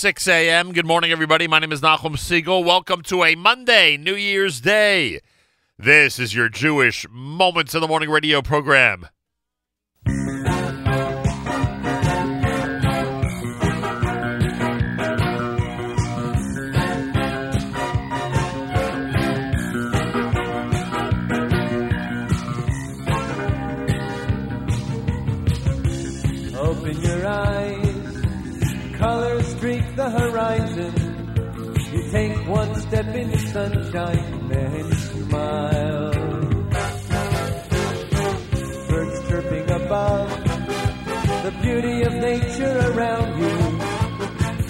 6 a.m. Good morning, everybody. My name is Nachum Siegel. Welcome to a Monday, New Year's Day. This is your Jewish Moments in the Morning radio program. The horizon. You take one step in the sunshine, then smile. Birds chirping above, the beauty of nature around you.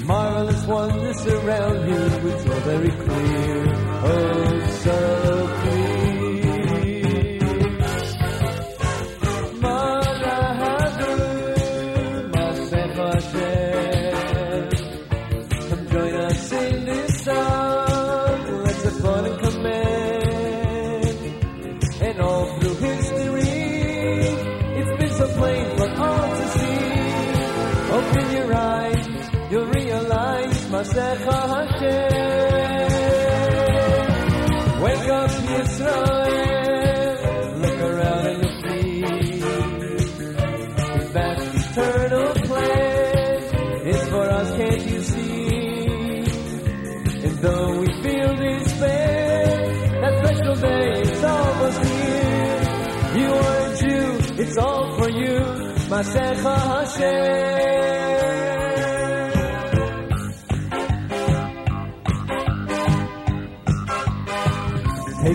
Marvelous wonders surround you, it's all very clear, oh Wake up. Look around and you'll see. Vast eternal plan is for us, can't you see? And though we feel despair, that special day is almost here. You are a Jew, it's all for you, Masecha Hashem.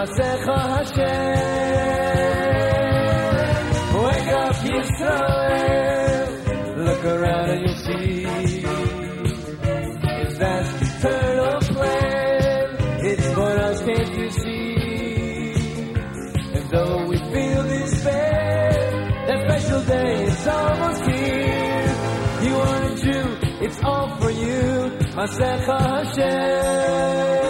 Masecha Hashem. Wake up, Yisrael. Look around and you'll see. It's that eternal plan. It's for us, can't you see? And though we feel despair, that special day is almost here. You are a Jew, it's all for you, Masecha Hashem.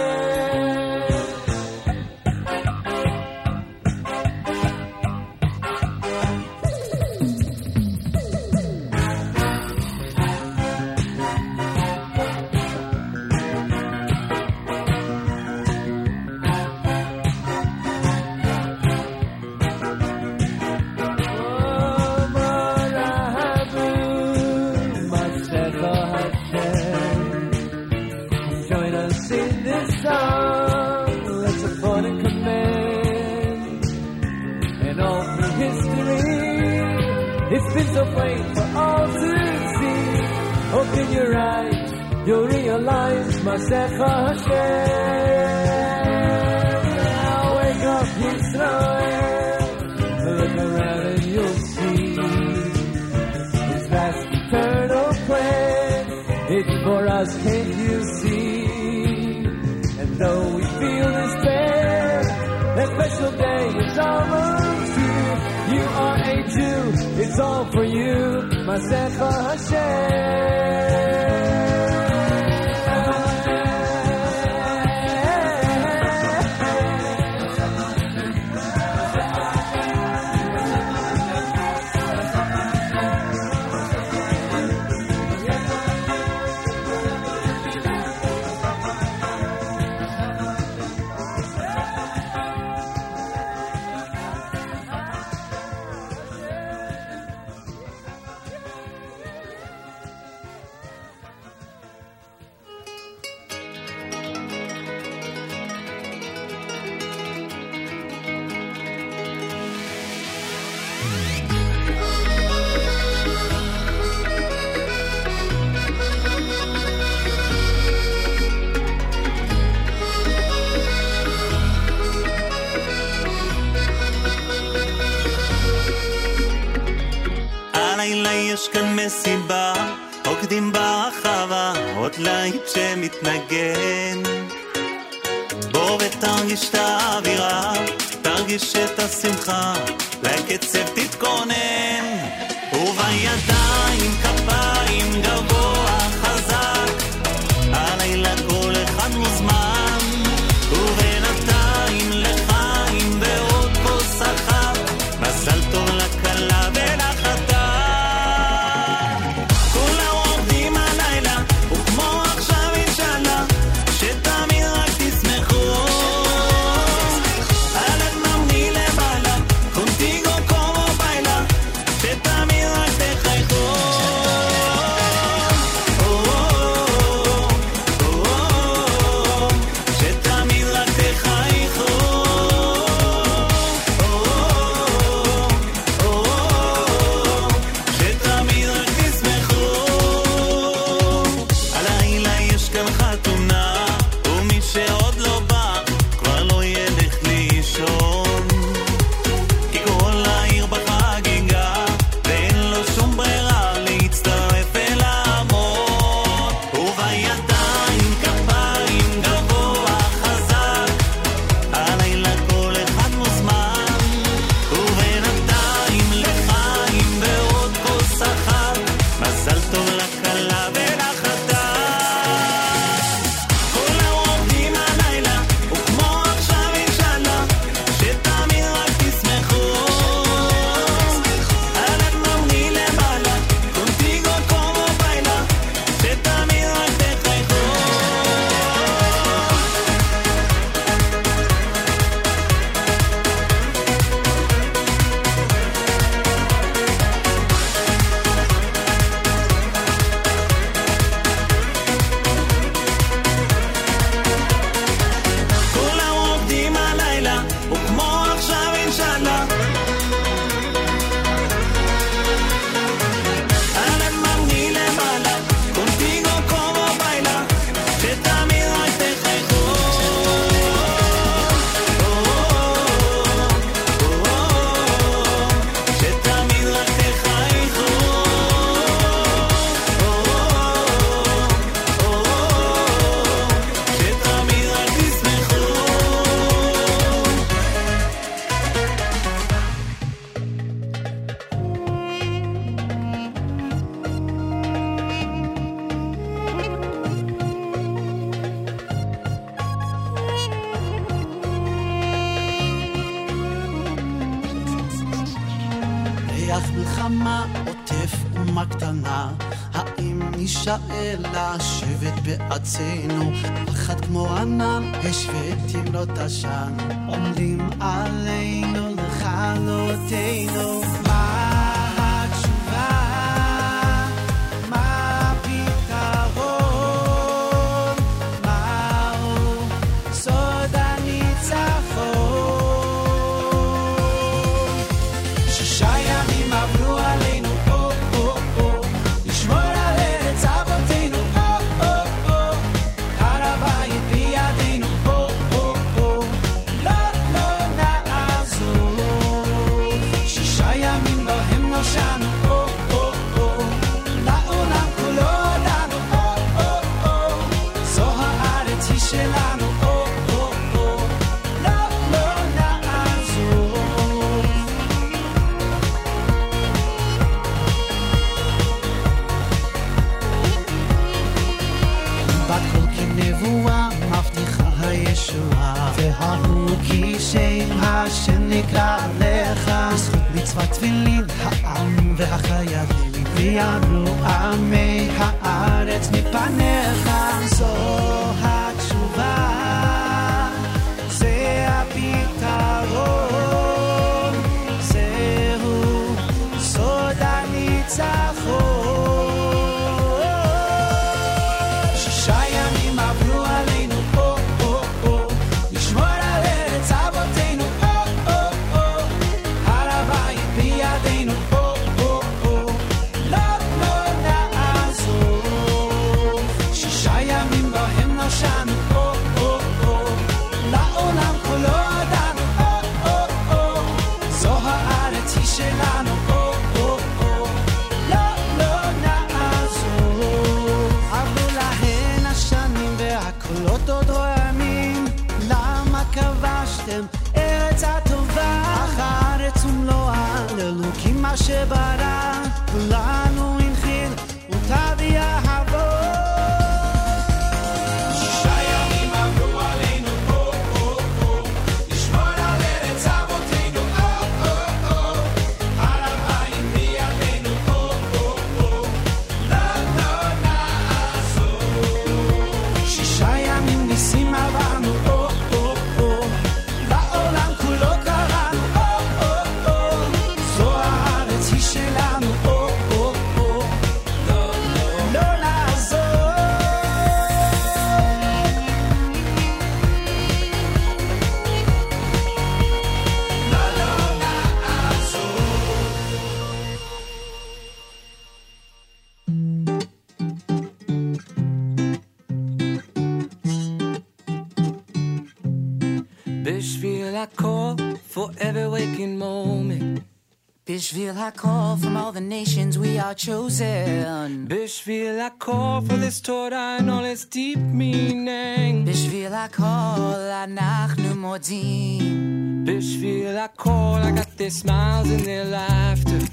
בשביל הכל, from all the nations we are chosen. בשביל הכל, for this Torah and all its deep meaning. בשביל הכל אנחנו מודים. בשביל הכל, I got their smiles and their laughter.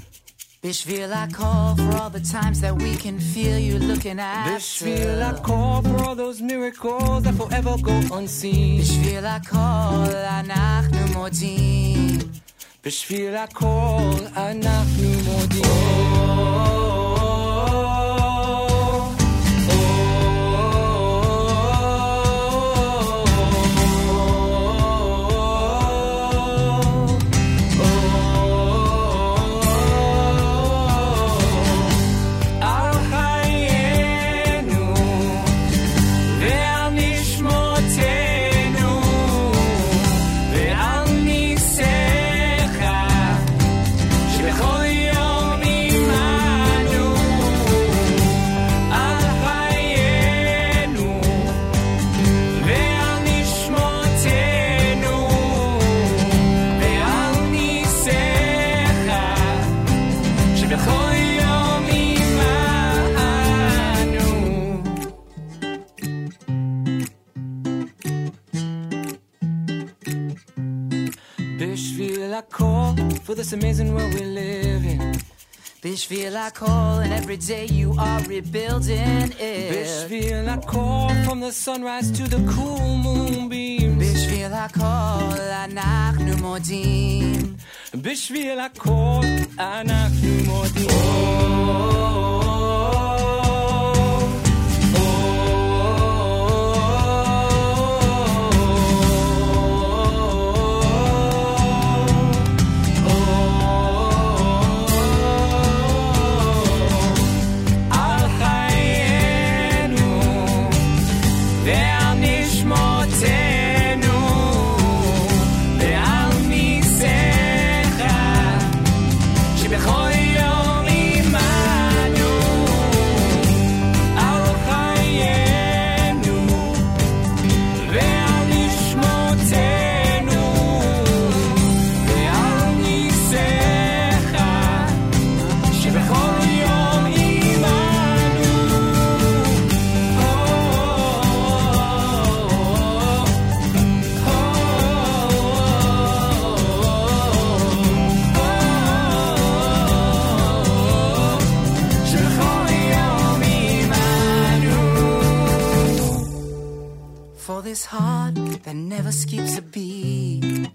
בשביל הכל, for all the times that we can feel you looking בשביל after. הכל, for all those miracles that forever go unseen. בשביל הכל אנחנו מודים. בשביל הכל, אנחנו מודים. for this amazing world we live in. בשביל הכל, and every day you are rebuilding it. בשביל הכל, from the sunrise to the cool moonbeams. בשביל הכל אנחנו מודים. בשביל הכל, אנחנו מודים. על this heart that never skips a beat.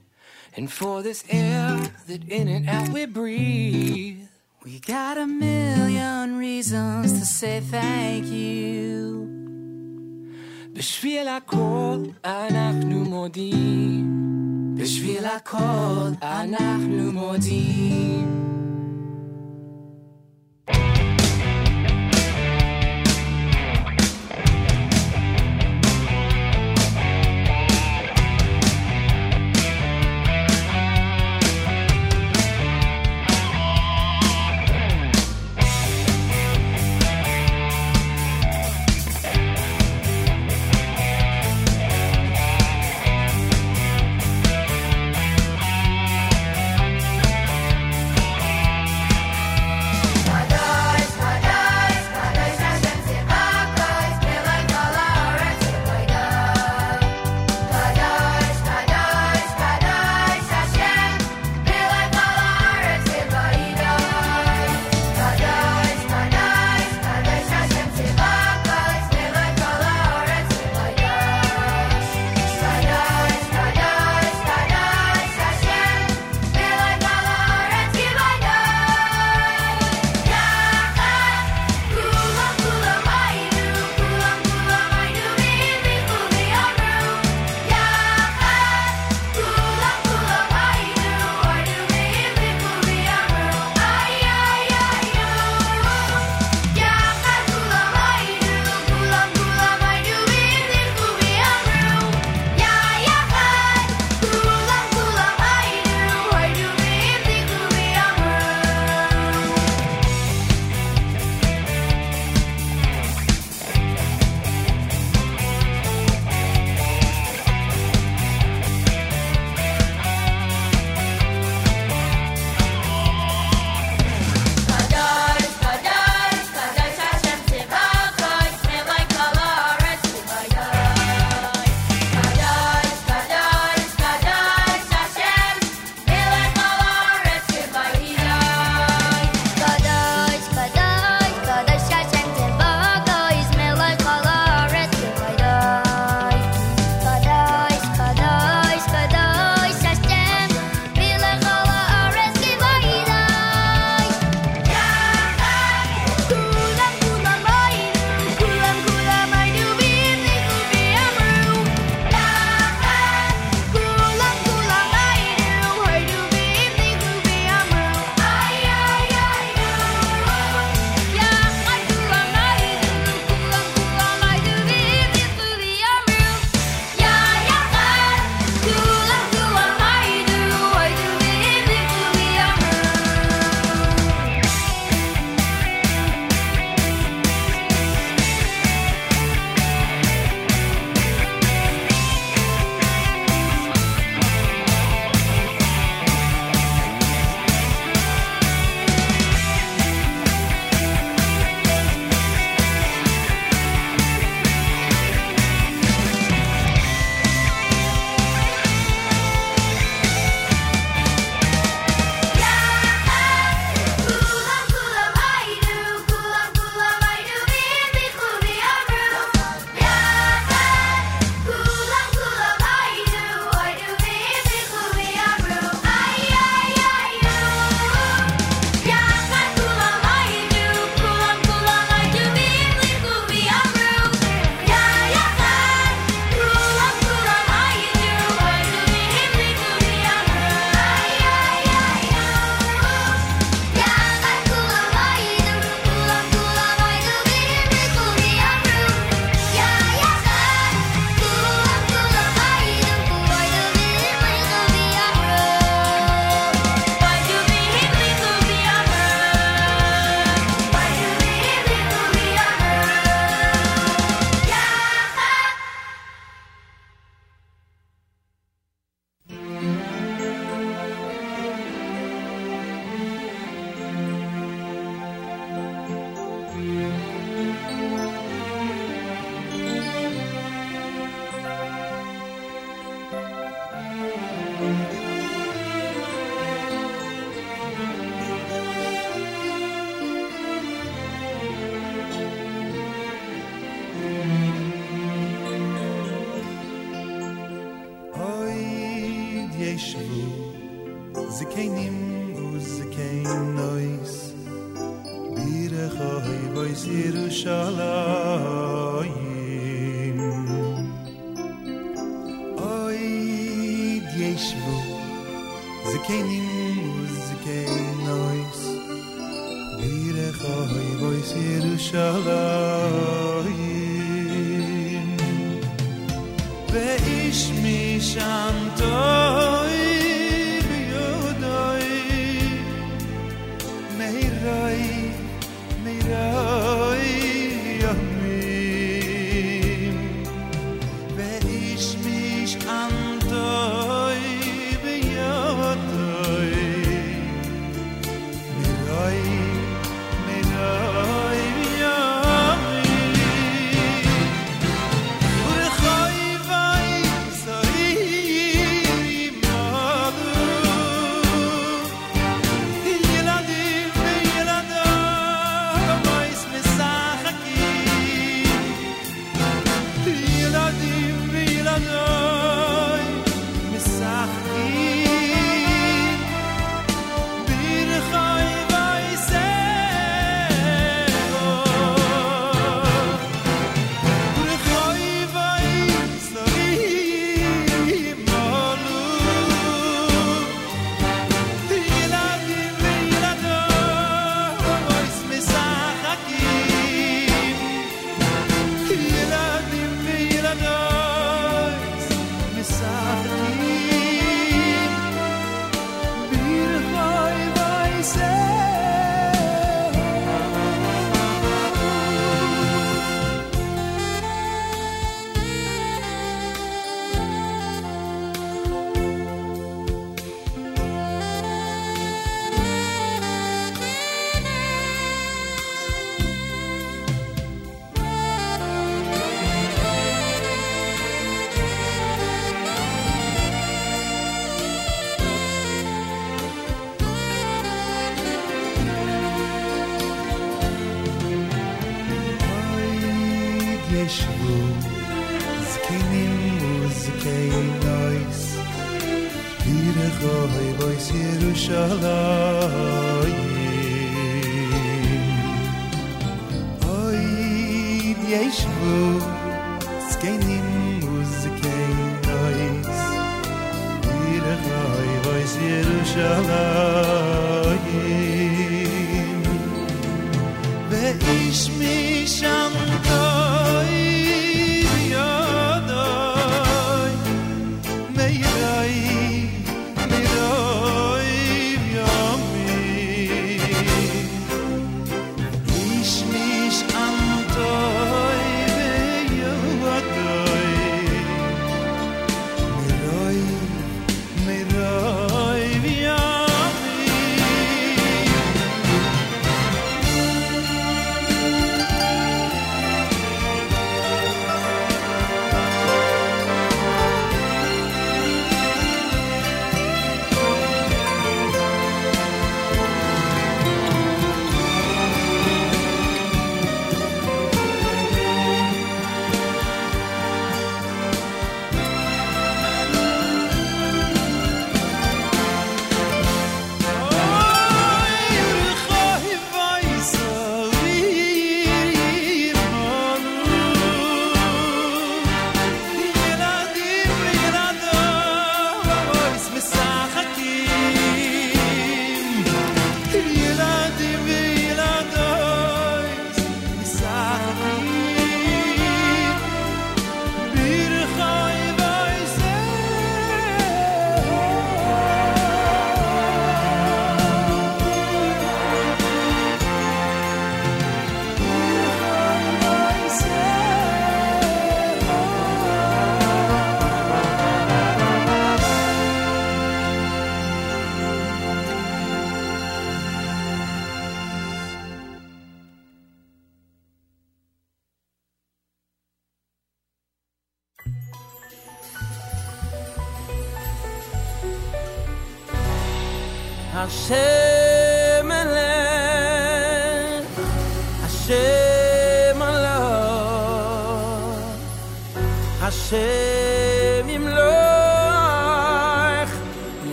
And for this air that in and out we breathe We got a million reasons to say thank you. בשביל הכל אנחנו מודים בשביל הכל אנחנו מודים.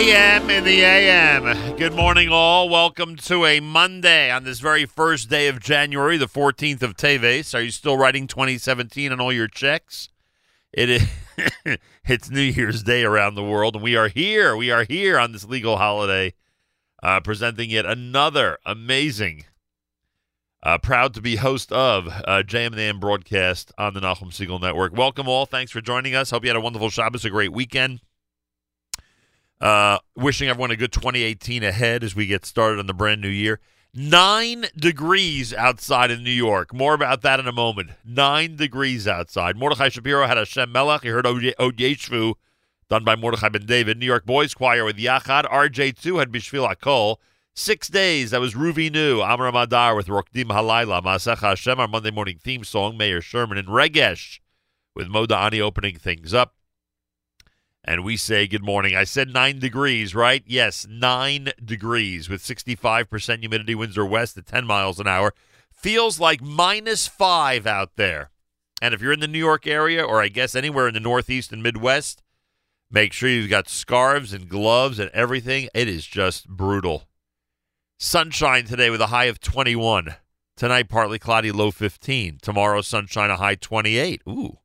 JM in the AM. Good morning, all. Welcome to a Monday on this very first day of January, the 14th of Teves. Are you still writing 2017 on all your checks? It is. it's New Year's Day around the world, and we are here. We are here on this legal holiday, uh, presenting yet another amazing. Uh, proud to be host of uh, JM broadcast on the Nachum Segal Network. Welcome all. Thanks for joining us. Hope you had a wonderful Shabbos, a great weekend. Uh, wishing everyone a good 2018 ahead as we get started on the brand new year. Nine degrees outside in New York. More about that in a moment. Nine degrees outside. Mordechai Shapiro had a Shem Melech. You heard Od Yeshvu done by Mordechai Ben David. New York Boys Choir with Yachad. RJ2 had Bishvil Akol. Six Days, that was Ruvi Nu. Amram Adar with Rokdim Halayla. Masach Hashem, our Monday morning theme song. Mayor Sherman and Regesh with Moda Ani opening things up. And we say good morning. I said nine degrees, right? Yes, nine degrees with 65% humidity, winds are west at 10 miles an hour. Feels like minus five out there. And if you're in the New York area, or I guess anywhere in the Northeast and Midwest, make sure you've got scarves and gloves and everything. It is just brutal. Sunshine today with a high of 21. Tonight, partly cloudy, low 15. Tomorrow, sunshine, a high 28. Ooh.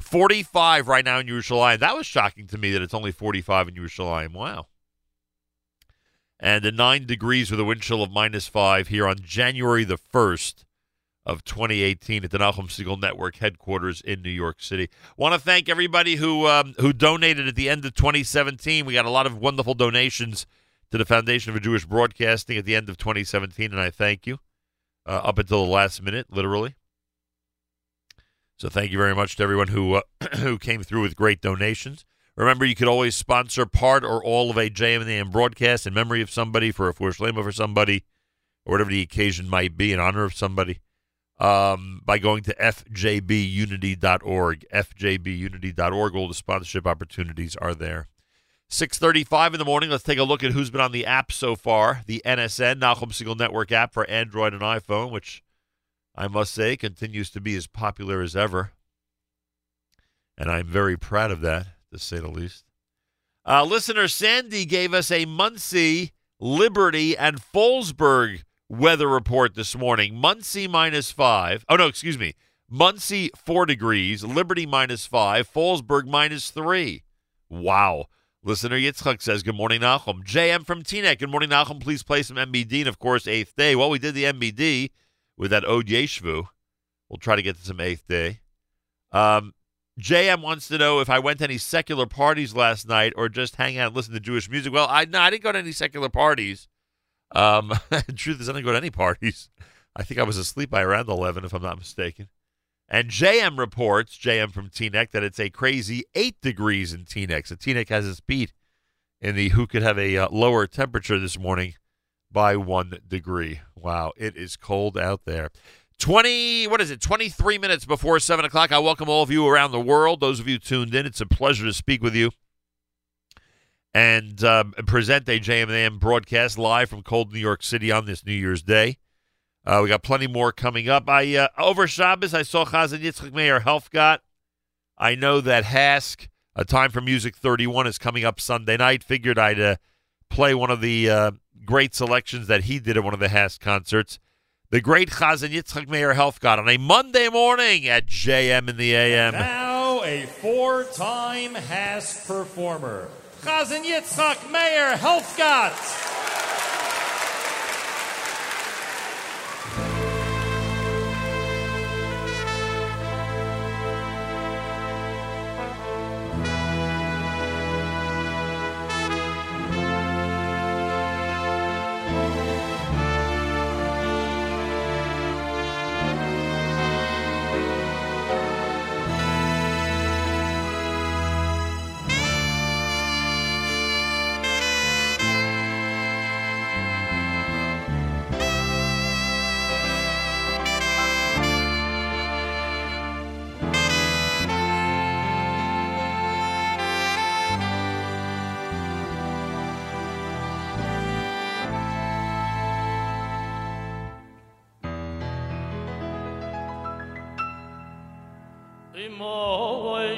45 right now in Yerushalayim. That was shocking to me that it's only 45 in Yerushalayim. Wow. And a 9 degrees with a wind chill of minus 5 here on January the 1st of 2018 at the Nachum Segal Network headquarters in New York City. Want to thank everybody who um, who donated at the end of 2017. We got a lot of wonderful donations to the Foundation for Jewish Broadcasting at the end of 2017, and I thank you uh, up until the last minute, literally. So thank you very much to everyone who uh, who came through with great donations. Remember, you could always sponsor part or all of a JM broadcast in memory of somebody, for a Fush Lema for somebody, or whatever the occasion might be in honor of somebody, um, by going to fjbunity.org. fjbunity.org. All the sponsorship opportunities are there. 6.35 in the morning. Let's take a look at who's been on the app so far. The NSN, Nachum Segal Network app for Android and iPhone, which I must say continues to be as popular as ever. And I'm very proud of that, to say the least. Uh, listener Sandy gave us a Monsey, Liberty, and Fallsburg weather report this morning. Monsey minus five. Oh, no, excuse me. Monsey, four degrees. Liberty minus five. Fallsburg minus three. Wow. Listener Yitzchak says, Good morning, Nachum. JM from Teaneck. Good morning, Nachum. Please play some MBD. And, of course, eighth day. Well, we did the MBD with that Od Yeshvu. We'll try to get to some eighth day. Um, JM wants to know if I went to any secular parties last night or just hang out and listen to Jewish music. Well, I no, I didn't go to any secular parties. Um, truth is, I didn't go to any parties. I think I was asleep by around 11, if I'm not mistaken. And JM reports, JM from Teaneck, that it's a crazy 8 degrees in Teaneck. So Teaneck has its beat in the who could have a uh, lower temperature this morning by one degree. Wow, it is cold out there. 20, what is it, 23 minutes before 7 o'clock. I welcome all of you around the world. Those of you tuned in, it's a pleasure to speak with you and um, present a JMM broadcast live from cold New York City on this New Year's Day. Uh, we got plenty more coming up. I uh, Over Shabbos, I saw Chazan Yitzchak Meir Helfgot. I know that HASC, A Time for Music 31, is coming up Sunday night. Figured I'd uh, play one of the uh, great selections that he did at one of the HASC concerts. The great Chazan Yitzchak Meir Helfgot on a Monday morning at JM in the AM. Now a four-time HASC performer, Chazan Yitzchak Meir Helfgot.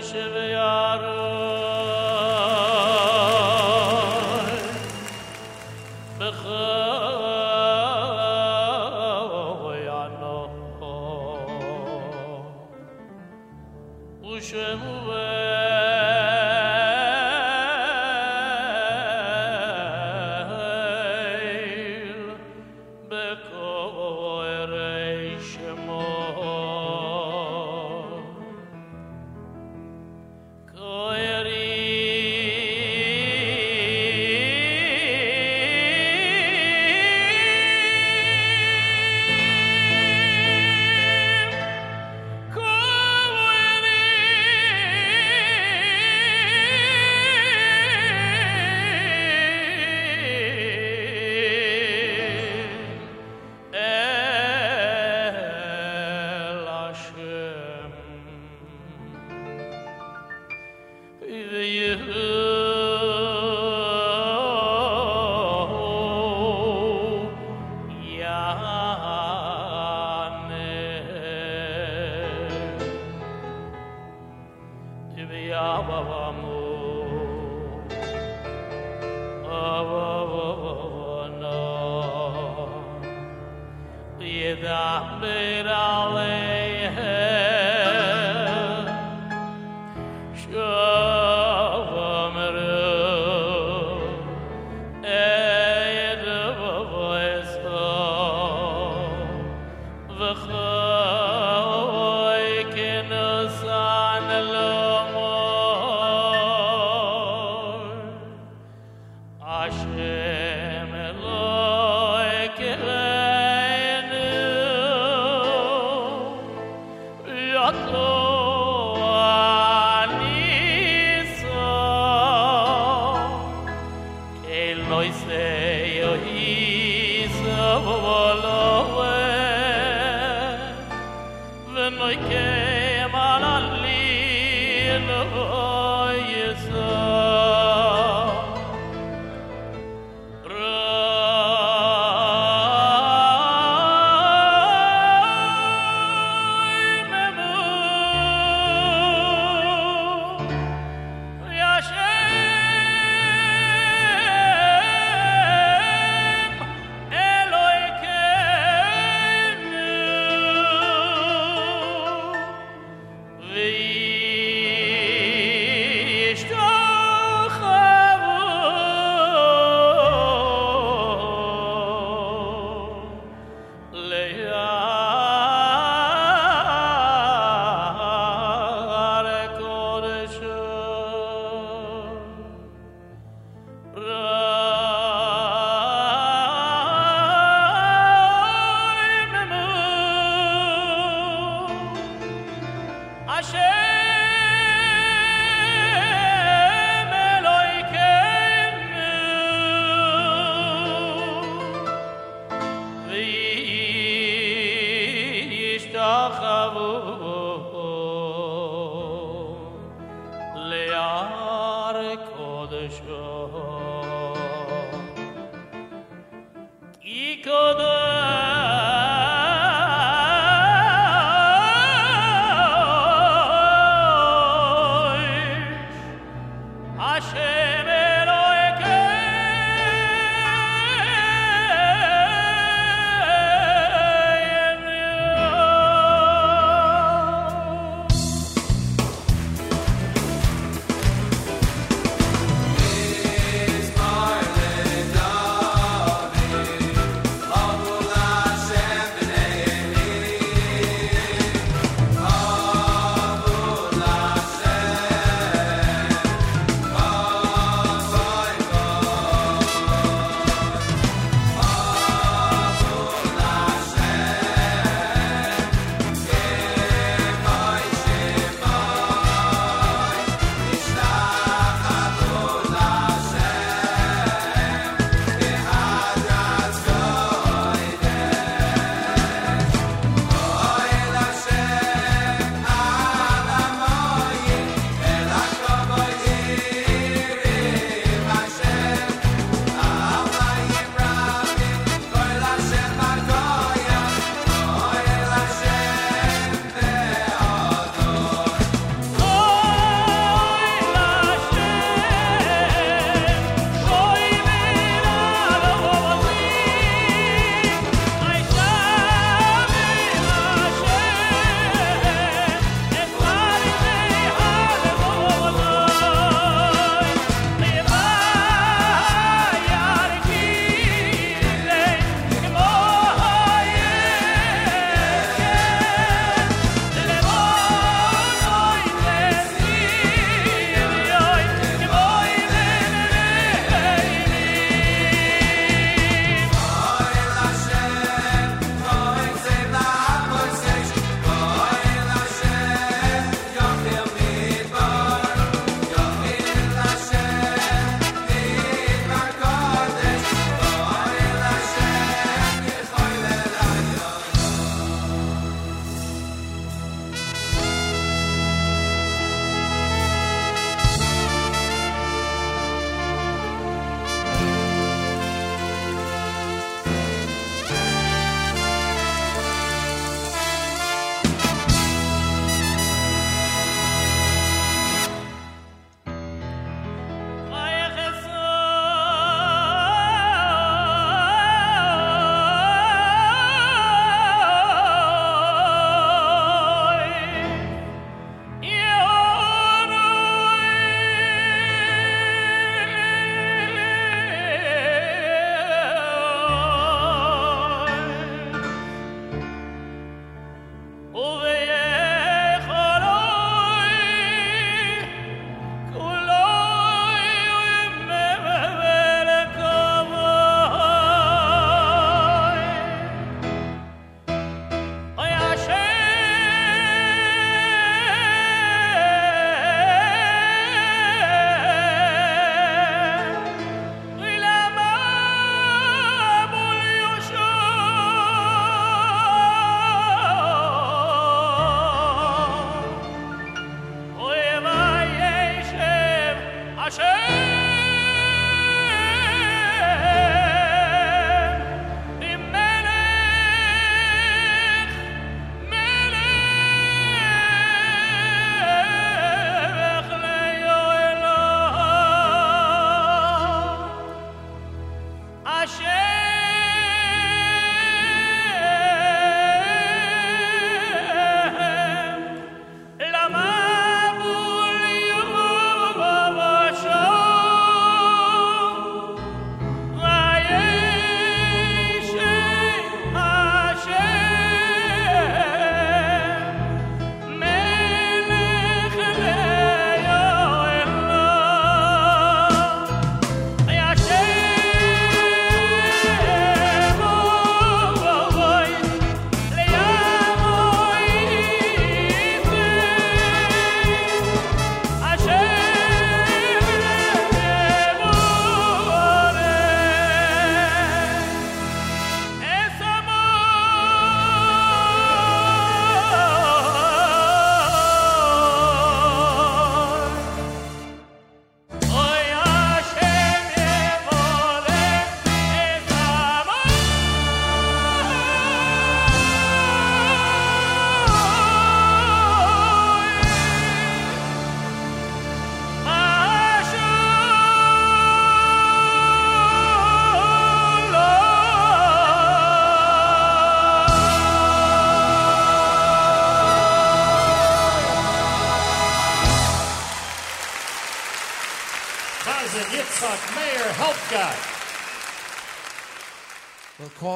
Shivaya.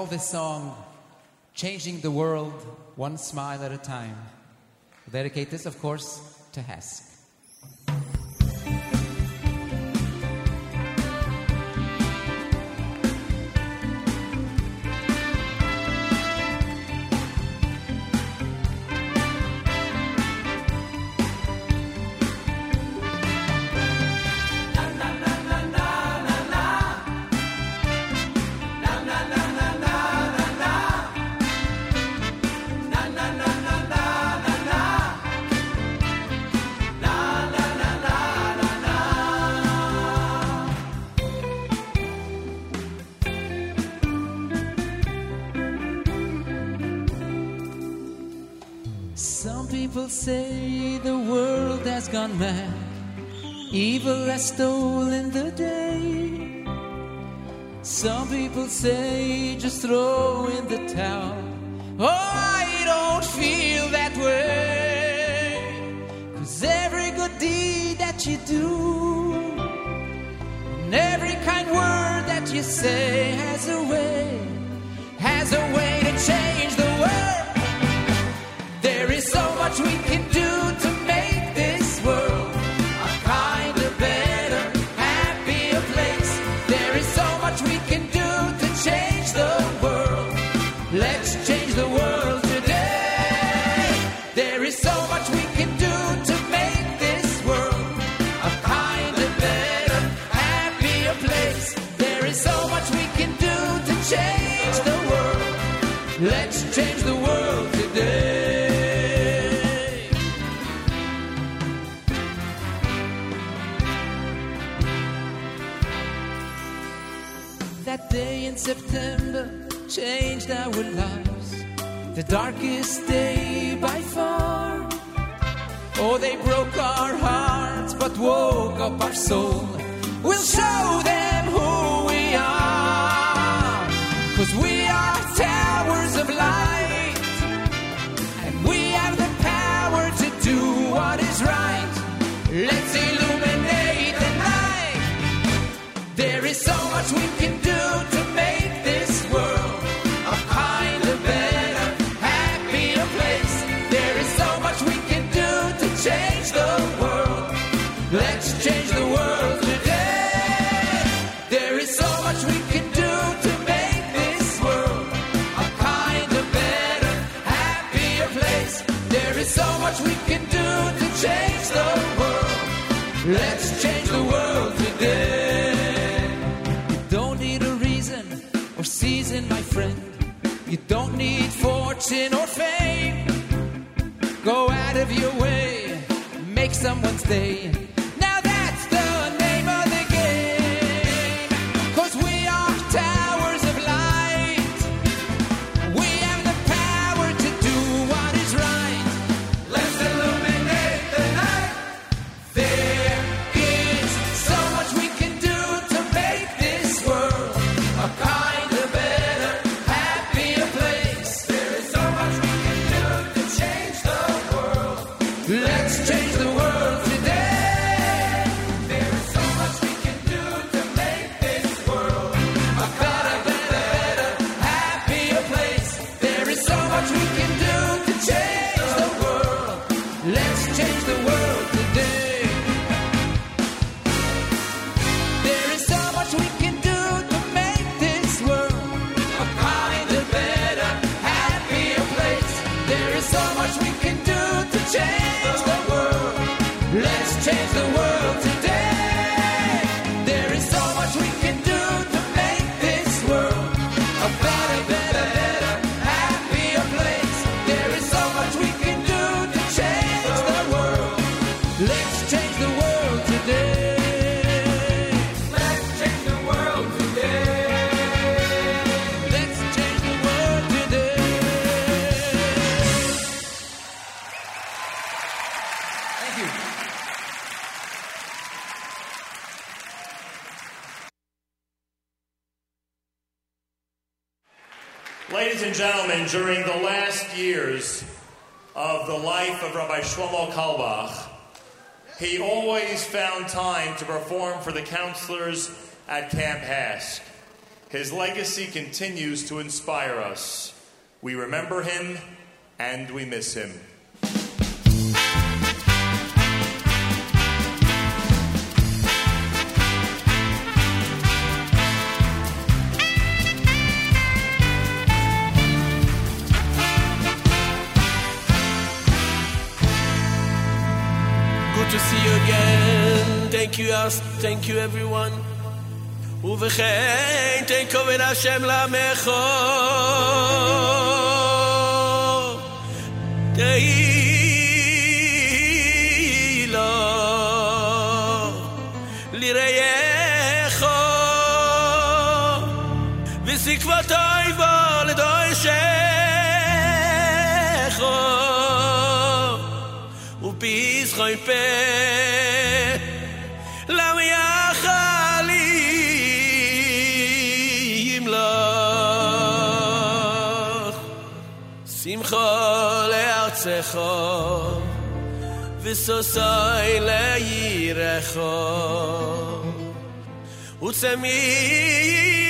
call this song Changing the World One Smile at a Time. I'll dedicate this, of course, to Hes. Some people say just throw in the towel. stay gentlemen, during the last years of the life of Rabbi Shlomo Carlebach, he always found time to perform for the counselors at Camp HASC. His legacy continues to inspire us. We remember him and we miss him. Thank you, us. Thank you, everyone. ובכן, תן כובד השם למחו. תהי לו לרעייך. וסקבותוי בו לדורשך. ופיסחוי פה chol erzecho viso sai le ire utsemi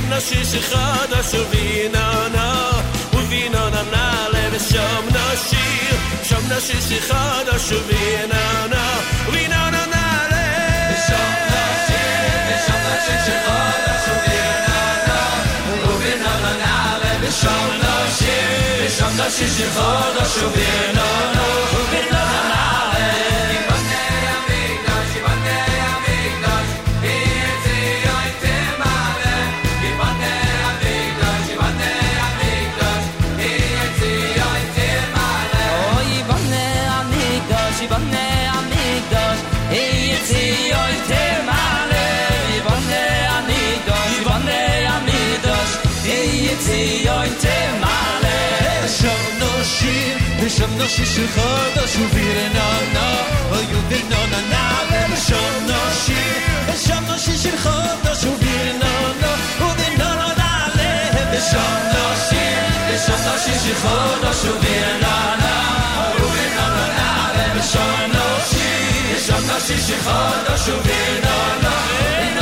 שם נשיש חדש וביננה וביננה נעלה ושם נשיר שם נשיש חדש וביננה וביננה נעלה ושם נשיר ושם נשיש חדש וביננה וביננה נעלה ושם נשיר ושם נשיש חדש וביננה וביננה נעלה no shishi khoda shuvir na na well you did no na na ben shom no shi ben shom no shishi khoda shuvir na na u did no na na le ben shom no shi ben shom no shishi khoda shuvir na na u did no na na ben shom no shi ben shom no shishi khoda shuvir na na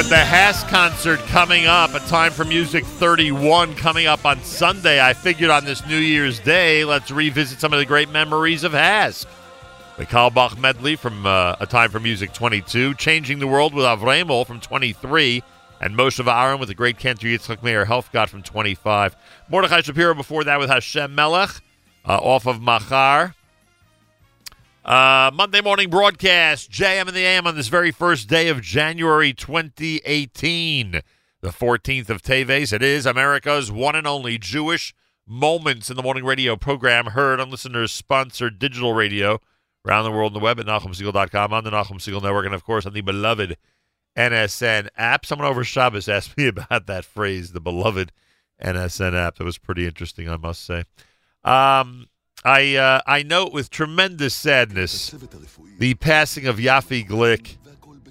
with the HASC concert coming up, a time for music 31 coming up on Sunday, I figured on this New Year's Day, let's revisit some of the great memories of HASC. The Carlebach medley from uh, A Time for Music 22, Changing the World with Avremel from 23, and Moshe Aaron with the great Cantor Yitzchak Meir Helfgot from 25. Mordechai Shapiro before that with Hashem Melech uh, off of Machar. Uh, Monday morning broadcast, JM in the AM on this very first day of January 2018, the 14th of Teves. It is America's one and only Jewish Moments in the Morning radio program, heard on listeners sponsored digital radio around the world on the web at NachumSegal.com, on the Nachum Segal Network, and of course on the beloved NSN app. Someone over Shabbos asked me about that phrase, the beloved NSN app. That was pretty interesting, I must say. Um, I uh, I note with tremendous sadness the passing of Yafi Glick,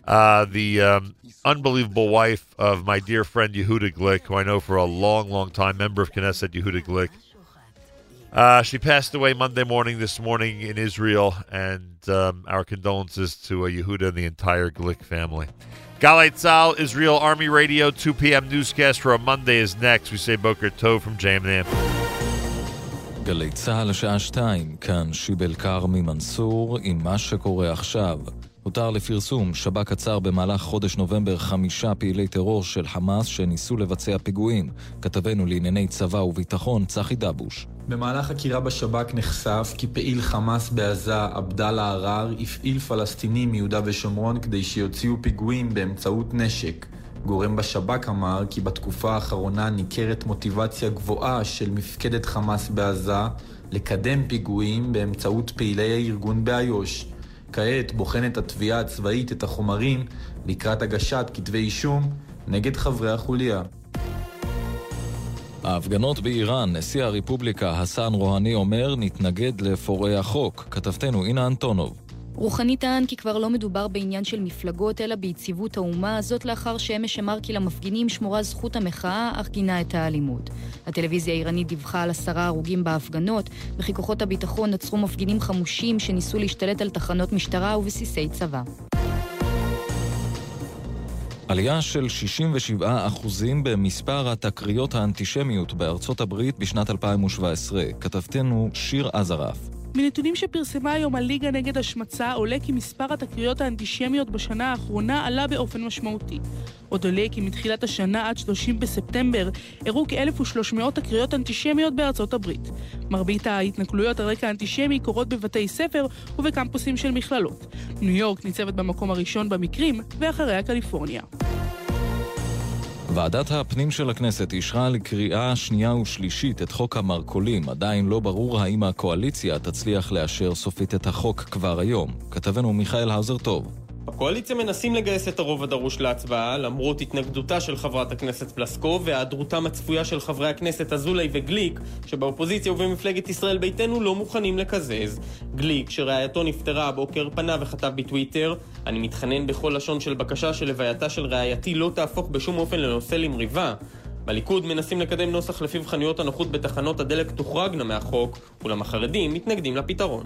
uh, the um, unbelievable wife of my dear friend Yehuda Glick, who I know for a long, long time, member of Knesset Yehuda Glick. Uh, she passed away Monday morning this morning in Israel, and um, our condolences to uh, Yehuda and the entire Glick family. Galei Tzahal, Israel Army Radio, 2 p.m. newscast for a Monday is next. We say Boker Tov from JM גלי צה"ל השעה שתיים, כאן שיבל כרמי מנסור עם מה שקורה עכשיו. הותר לפרסום, שב"כ עצר במהלך חודש נובמבר חמישה פעילי טרור של חמאס שניסו לבצע פיגועים. כתבנו לענייני צבא וביטחון, צחי דבוש. במהלך חקירה בשב"כ נחשף כי פעיל חמאס בעזה, עבדאללה ערר, הפעיל פלסטינים מיהודה ושומרון כדי שיוציאו פיגועים באמצעות נשק. גורם בשב"כ אמר כי בתקופה האחרונה ניכרת מוטיבציה גבוהה של מפקדת חמאס בעזה לקדם פיגועים באמצעות פעילי הארגון באיו"ש. כעת בוחנת התביעה הצבאית את החומרים לקראת הגשת כתבי אישום נגד חברי החוליה. ההפגנות באיראן, נשיא הרפובליקה הסן רוהני אומר נתנגד לפורעי החוק. כתבתנו אינה אנטונוב. רוחני טען כי כבר לא מדובר בעניין של מפלגות, אלא ביציבות האומה, זאת לאחר שאמש אמר כי למפגינים שמורה זכות המחאה, אך גינה את האלימות. הטלוויזיה האיראנית דיווחה על עשרה הרוגים בהפגנות, וכי כוחות הביטחון עצרו מפגינים חמושים שניסו להשתלט על תחנות משטרה ובסיסי צבא. עלייה של 67% במספר התקריות האנטישמיות בארצות הברית בשנת 2017. כתבתנו שיר עזרף. מנתונים שפרסמה היום הליגה נגד השמצה עולה כי מספר התקריות האנטישמיות בשנה האחרונה עלה באופן משמעותי. עוד עולה כי מתחילת השנה עד 30 בספטמבר אירעו כ-1,300 תקריות אנטישמיות בארצות הברית. מרבית ההתנכלויות על רקע אנטישמי קורות בבתי ספר ובקמפוסים של מכללות. ניו יורק ניצבת במקום הראשון במקרים, ואחריה קליפורניה. ועדת הפנים של הכנסת אישרה לקריאה שנייה ושלישית את חוק המרכולים. עדיין לא ברור האם הקואליציה תצליח לאשר סופית את החוק כבר היום. כתבנו מיכאל האוזר טוב. בקואליציה מנסים לגייס את הרוב הדרוש להצבעה, למרות התנגדותה של חברת הכנסת פלסקוב והיעדרותם הצפויה של חברי הכנסת אזולאי וגליק, שבאופוזיציה ובמפלגת ישראל ביתנו לא מוכנים לקזז. גליק, שרעייתו נפטרה הבוקר, פנה וכתב בטוויטר: אני מתחנן בכל לשון של בקשה שלווייתה של רעייתי לא תהפוך בשום אופן לנושא למריבה. בליכוד מנסים לקדם נוסח לפיו חנויות הנוחות בתחנות הדלק תוחרגנה מהחוק, אולם החרדים מתנגדים לפתרון.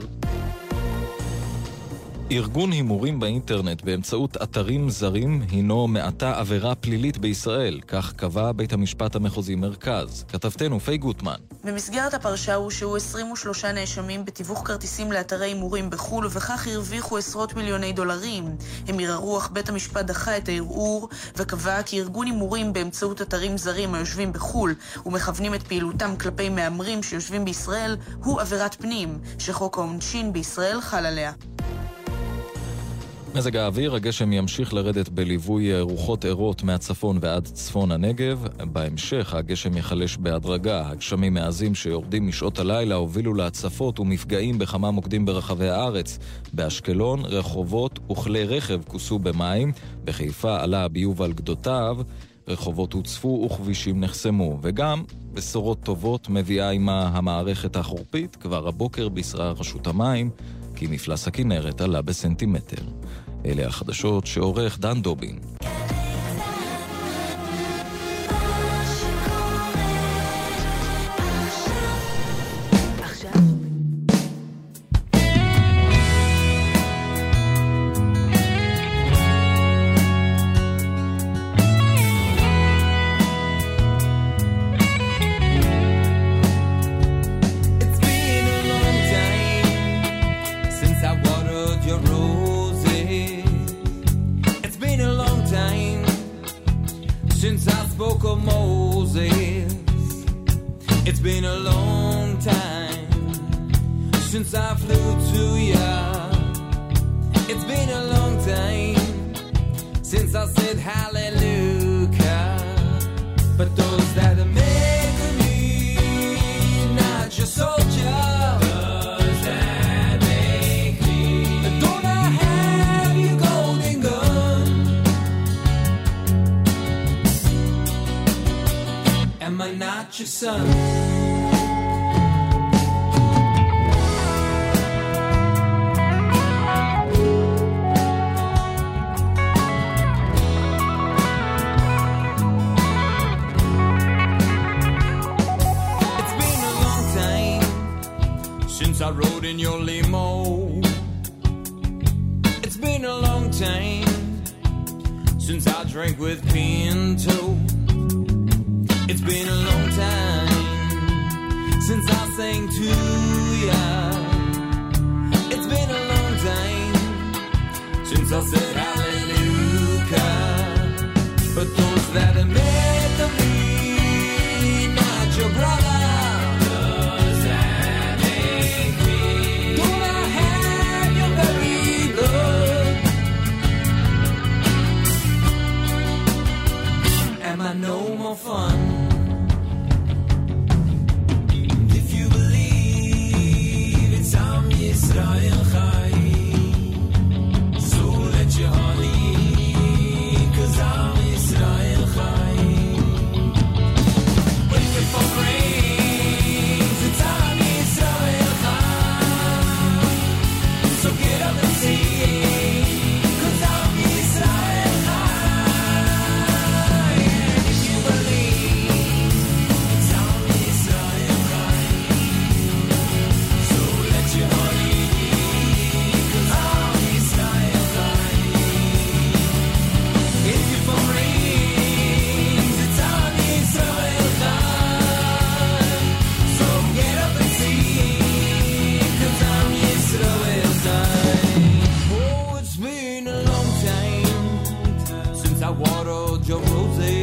ארגון הימורים באינטרנט באמצעות אתרים זרים הינו מעתה עבירה פלילית בישראל, כך קבע בית המשפט המחוזי מרכז. כתבתנו פי גוטמן. במסגרת הפרשה הושעו 23 נאשמים בתיווך כרטיסים לאתרי הימורים בחו"ל, ובכך הרוויחו עשרות מיליוני דולרים. הם ערערו אך בית המשפט דחה את הערעור, וקבע כי ארגון הימורים באמצעות אתרים זרים היושבים בחו"ל ומכוונים את פעילותם כלפי מהמרים שיושבים בישראל, הוא עבירת פנים, שחוק העונשין בישראל חל עליה. מזג האוויר, הגשם ימשיך לרדת בליווי רוחות ערות מהצפון ועד צפון הנגב. בהמשך הגשם יחלש בהדרגה. הגשמים העזים שיורדים משעות הלילה הובילו להצפות ומפגעים בכמה מוקדים ברחבי הארץ. באשקלון, רחובות וכלי רכב כוסו במים. בחיפה עלה הביוב על גדותיו. רחובות הוצפו וכבישים נחסמו. וגם בשורות טובות מביאה עימה המערכת החורפית. כבר הבוקר בישרה רשות המים כי מפלס הכנרת עלה בסנטימטר. אלה החדשות שעורך דן דובין. Watered your roses.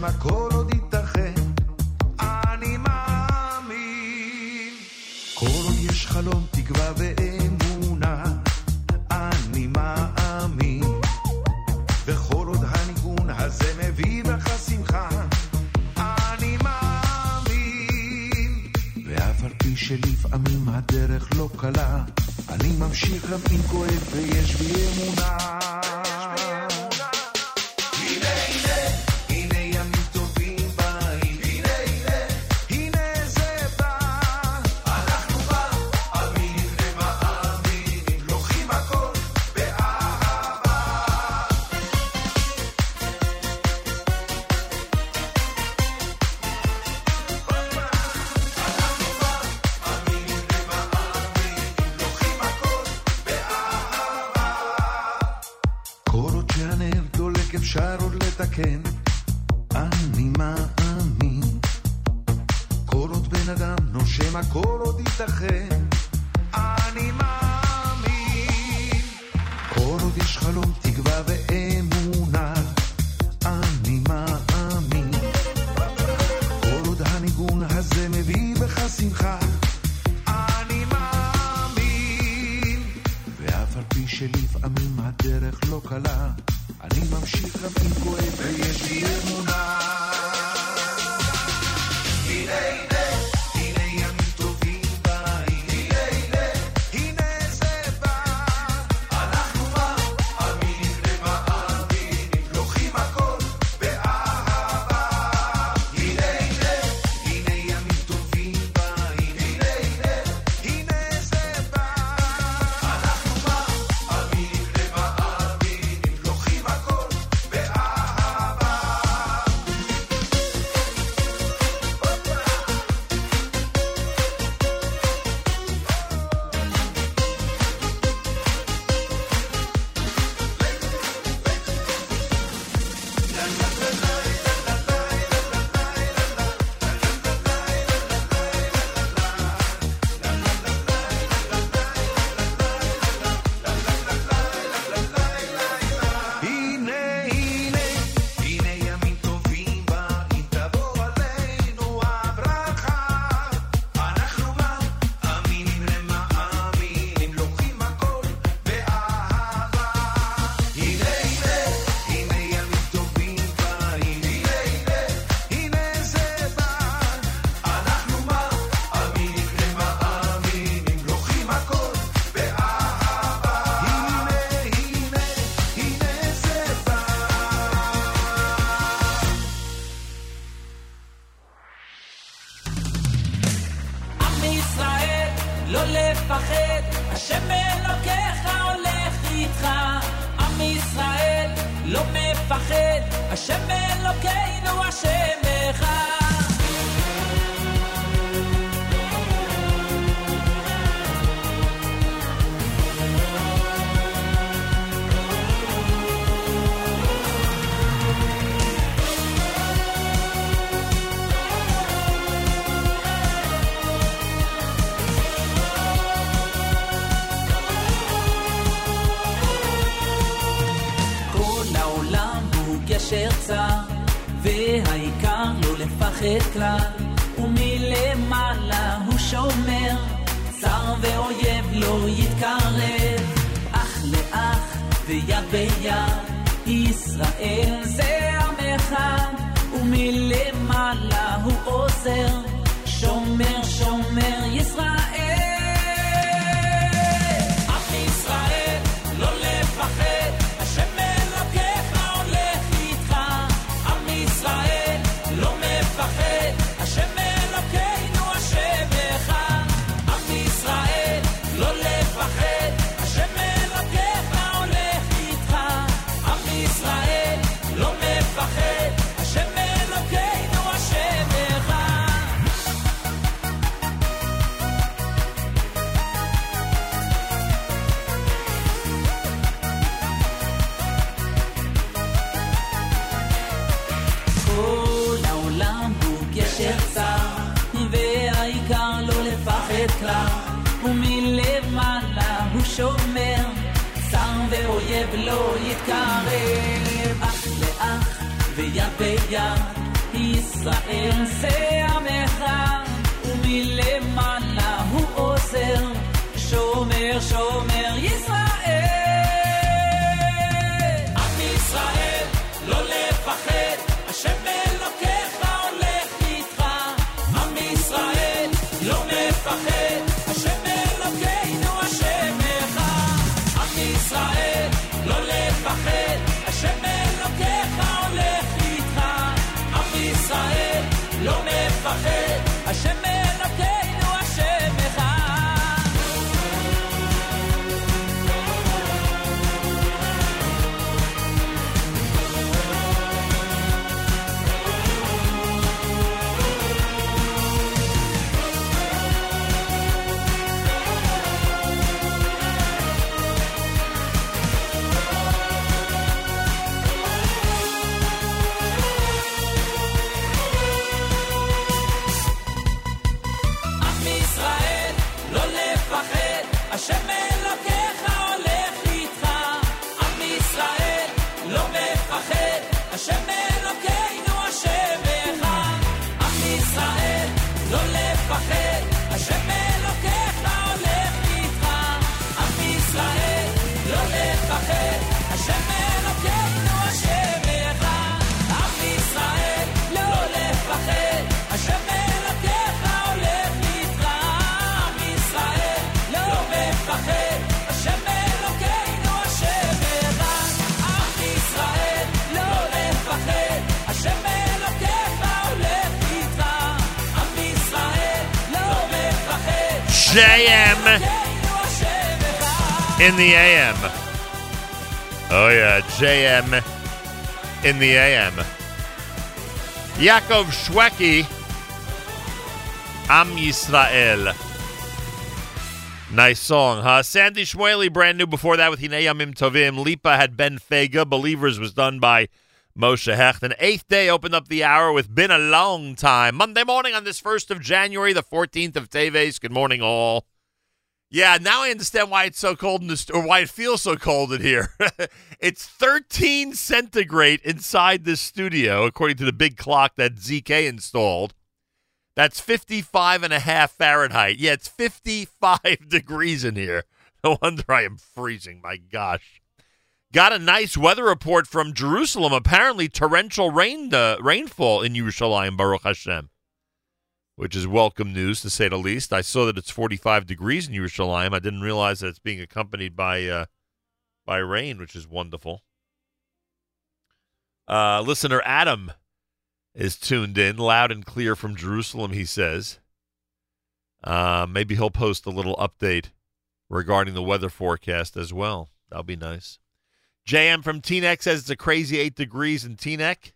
my core. Ken. JM in the AM. Oh, yeah, JM in the AM. Yaakov Shweki, Am Yisrael. Nice song, huh? Sandy Shmueli, brand new before that with Hinei Yamim Tovim. Lipa had Ben Fega. Believers was done by Moshe Hecht. And eighth day opened up the hour with Been a Long Time. Monday morning on this 1st of January, the 14th of Teves. Good morning, all. Yeah, now I understand why it's so cold in this, or why it feels so cold in here. it's 13 centigrade inside this studio, according to the big clock that ZK installed. That's 55 and a half Fahrenheit. Yeah, it's 55 degrees in here. No wonder I am freezing. My gosh. Got a nice weather report from Jerusalem. Apparently, torrential rain uh, rainfall in Yerushalayim, Baruch Hashem, which is welcome news to say the least. I saw that it's 45 degrees in Yerushalayim. I didn't realize that it's being accompanied by uh, by rain, which is wonderful. Uh, listener Adam is tuned in loud and clear from Jerusalem, he says. Uh, maybe he'll post a little update regarding the weather forecast as well. That'll be nice. JM from Teaneck says it's a crazy 8 degrees in Teaneck.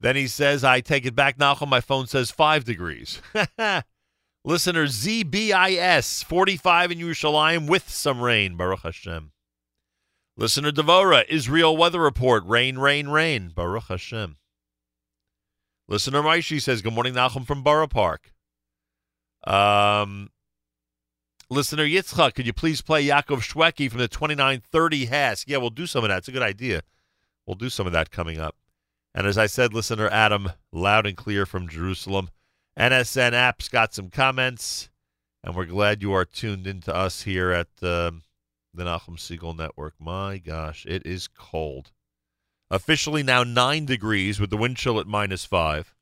Then he says, I take it back, Nachum. My phone says 5 degrees. Listener ZBIS, 45 in Yerushalayim with some rain, Baruch Hashem. Listener Devora, Israel weather report, rain, rain, rain, Baruch Hashem. Listener Maishi says, Good morning, Nachum from Borough Park. Um, listener Yitzchak, could you please play Yaakov Shweki from the 2930 HASC? Yeah, we'll do some of that. It's a good idea. We'll do some of that coming up. And as I said, listener Adam, loud and clear from Jerusalem. NSN apps got some comments, and we're glad you are tuned into us here at um, the Nachum Segal Network. My gosh, it is cold. Officially now nine degrees with the wind chill at minus five.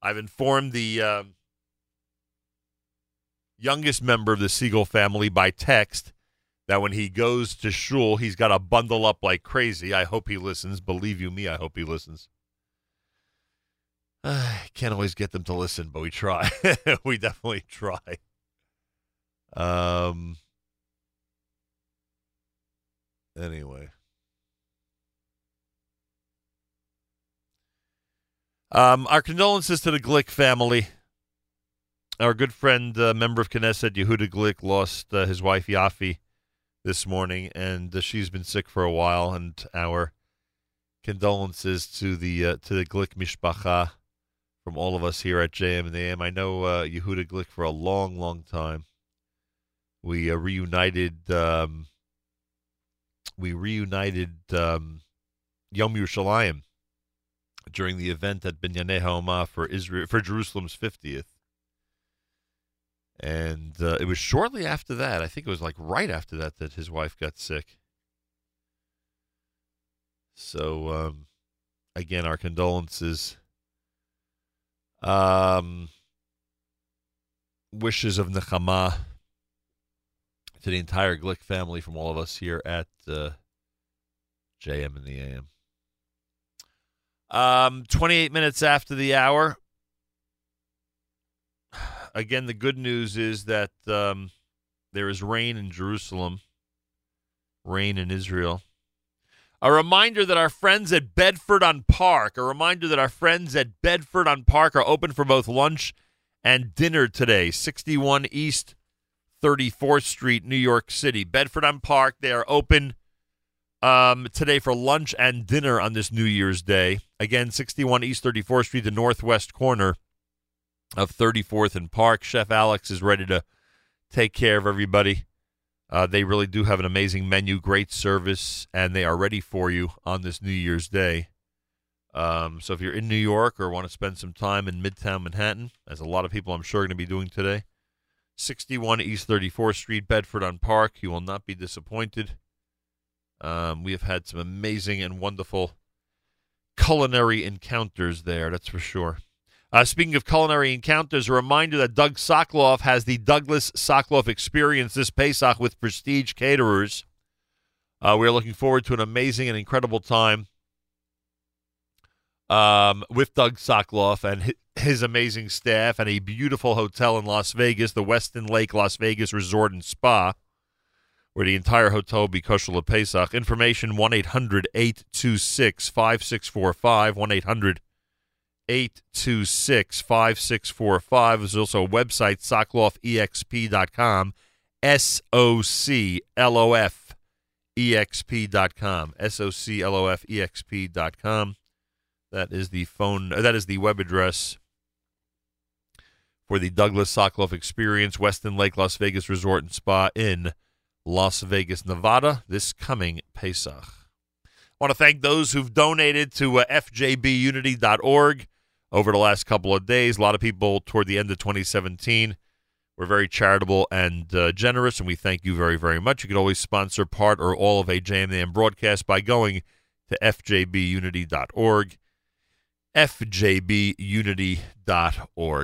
I've informed the um, youngest member of the Segal family by text that when he goes to shul, he's got to bundle up like crazy. I hope he listens. Believe you me, I hope he listens. I can't always get them to listen, but we try. we definitely try. Um. Anyway. Um, our condolences to the Glick family. Our good friend, uh, member of Knesset, Yehuda Glick, lost uh, his wife Yafi this morning, and uh, she's been sick for a while. And our condolences to the uh, to the Glick mishpacha from all of us here at JM and AM. I know uh, Yehuda Glick for a long, long time. We uh, reunited. Um, we reunited um, Yom Yerushalayim during the event at Binyanei Haoma for Israel for Jerusalem's fiftieth. And uh, it was shortly after that, I think it was like right after that, that his wife got sick. So, um, again, our condolences. Um, wishes of Nechama to the entire Glick family from all of us here at uh, JM in the AM. Um, 28 minutes after the hour. Again, the good news is that um, there is rain in Jerusalem, rain in Israel. A reminder that our friends at Bedford on Park, a reminder that our friends at Bedford on Park are open for both lunch and dinner today. 61 East 34th Street, New York City. Bedford on Park, they are open um, today for lunch and dinner on this New Year's Day. Again, 61 East 34th Street, the northwest corner of 34th and Park. Chef Alex is ready to take care of everybody. Uh, they really do have an amazing menu, great service, and they are ready for you on this New Year's Day. Um, so if you're in New York or want to spend some time in Midtown Manhattan, as a lot of people I'm sure are going to be doing today, 61 East 34th Street, Bedford on Park. You will not be disappointed. Um, we have had some amazing and wonderful culinary encounters there, that's for sure. Uh, speaking of culinary encounters, a reminder that Doug Sokoloff has the Douglas Sokoloff Experience this Pesach with Prestige Caterers. Uh, we're looking forward to an amazing and incredible time um, with Doug Sokoloff and his amazing staff and a beautiful hotel in Las Vegas, the Westin Lake Las Vegas Resort and Spa, where the entire hotel will be kosher Pesach. Information 1-800-826-5645, 1 800 826 5645. 1 800 826 5645. There's also a website, soclofexp.com. S O C L O F exp.com. S O C L O F exp.com. That is the phone. uh, That is the web address for the Douglas Soclof Experience, Westin Lake Las Vegas Resort and Spa in Las Vegas, Nevada, this coming Pesach. I want to thank those who've donated to uh, fjbunity.org over the last couple of days. A lot of people toward the end of 2017 were very charitable and uh, generous, and we thank you very, very much. You can always sponsor part or all of a JMAM broadcast by going to fjbunity.org fjbunity.org.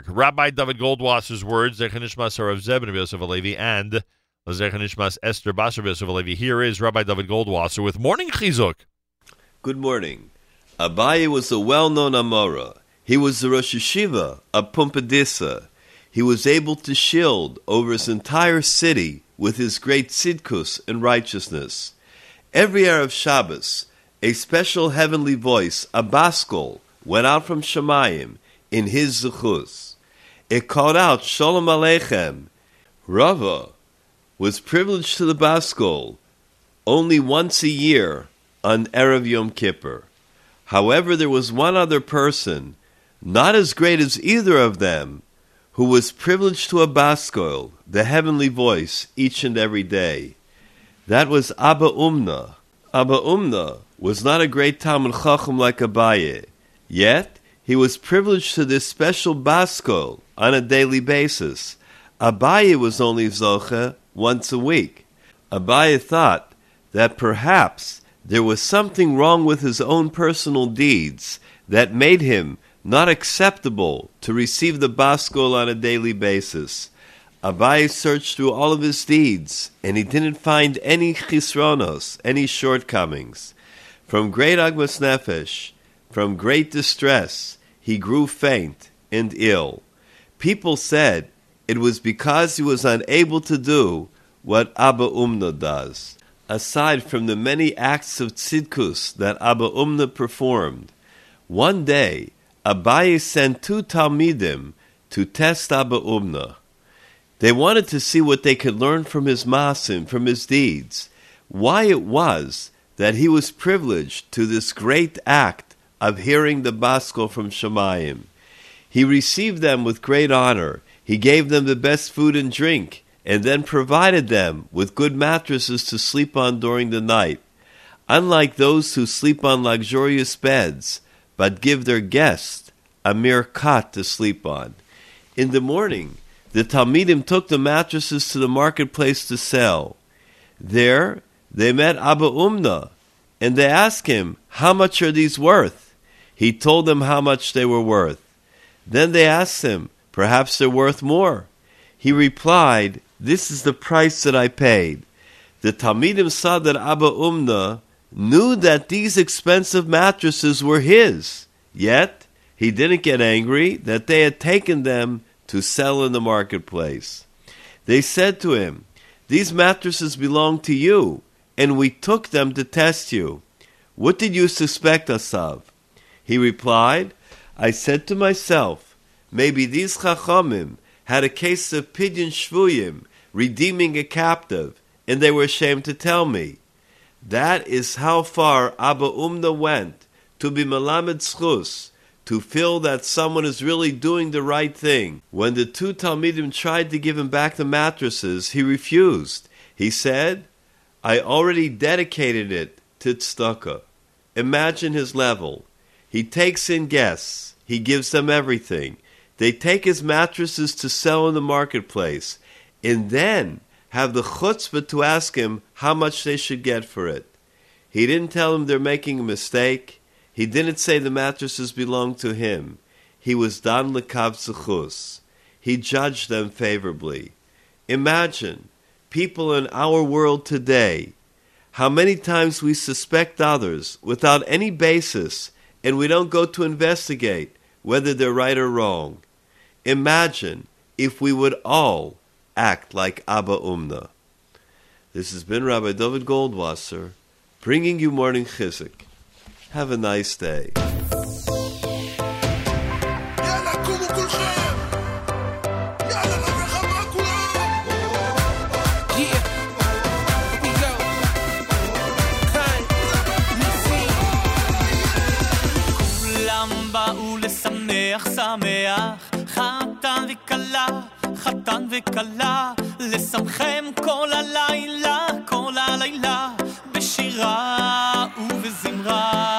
Rabbi Dovid Goldwasser's words, Zechanishmas Harav Zeb and Yosef Alevi, and Zechanishmas Esther Basar Yosef Alevi. Here is Rabbi Dovid Goldwasser with Morning Chizuk. Good morning. Abaye was a well-known Amora. He was the Rosh Yeshiva of Pumbedisa. He was able to shield over his entire city with his great tzidkus and righteousness. Every Erev Shabbos, a special heavenly voice, a baskol, went out from Shemayim in his zuchus. It called out Shalom Aleichem. Rava was privileged to the baskol only once a year on Erev Yom Kippur. However, there was one other person, not as great as either of them, who was privileged to a baskol, the heavenly voice, each and every day. That was Abba Umna. Abba Umna was not a great Talmud Chacham like Abaye, yet he was privileged to this special baskol on a daily basis. Abaye was only Zocha once a week. Abaye thought that perhaps there was something wrong with his own personal deeds that made him not acceptable to receive the baskol on a daily basis. Abaye searched through all of his deeds, and he didn't find any chisronos, any shortcomings. From great agmas nefesh, from great distress, he grew faint and ill. People said it was because he was unable to do what Abba Umna does. Aside from the many acts of tzidkus that Abba Umna performed, one day Abaye sent two Talmidim to test Abba Umna. They wanted to see what they could learn from his masim, from his deeds, why it was that he was privileged to this great act of hearing the baskol from Shemayim. He received them with great honor. He gave them the best food and drink, and then provided them with good mattresses to sleep on during the night. Unlike those who sleep on luxurious beds, but give their guest a mere cot to sleep on. In the morning, the Talmidim took the mattresses to the marketplace to sell. There, they met Abba Umna, and they asked him, How much are these worth? He told them how much they were worth. Then they asked him, Perhaps they're worth more. He replied, This is the price that I paid. The Talmidim saw that Abba Umna knew that these expensive mattresses were his, yet he didn't get angry that they had taken them to sell in the marketplace. They said to him, These mattresses belong to you, and we took them to test you. What did you suspect us of? He replied, I said to myself, maybe these chachamim had a case of pidyon shvuyim, redeeming a captive, and they were ashamed to tell me. That is how far Abba Umna went to be melamed schus, to feel that someone is really doing the right thing. When the two Talmidim tried to give him back the mattresses, he refused. He said, I already dedicated it to tzedakah. Imagine his level. He takes in guests. He gives them everything. They take his mattresses to sell in the marketplace, and then have the chutzpah to ask him how much they should get for it. He didn't tell them they're making a mistake. He didn't say the mattresses belong to him. He was dan lekav zechus. He judged them favorably. Imagine people in our world today, how many times we suspect others without any basis and we don't go to investigate whether they're right or wrong. Imagine if we would all act like Abba Umna. This has been Rabbi Dovid Goldwasser bringing you morning chizuk. Have a nice day. חתן וכלה, לשמחם כל הלילה, כל הלילה, בשירה ובזמרה.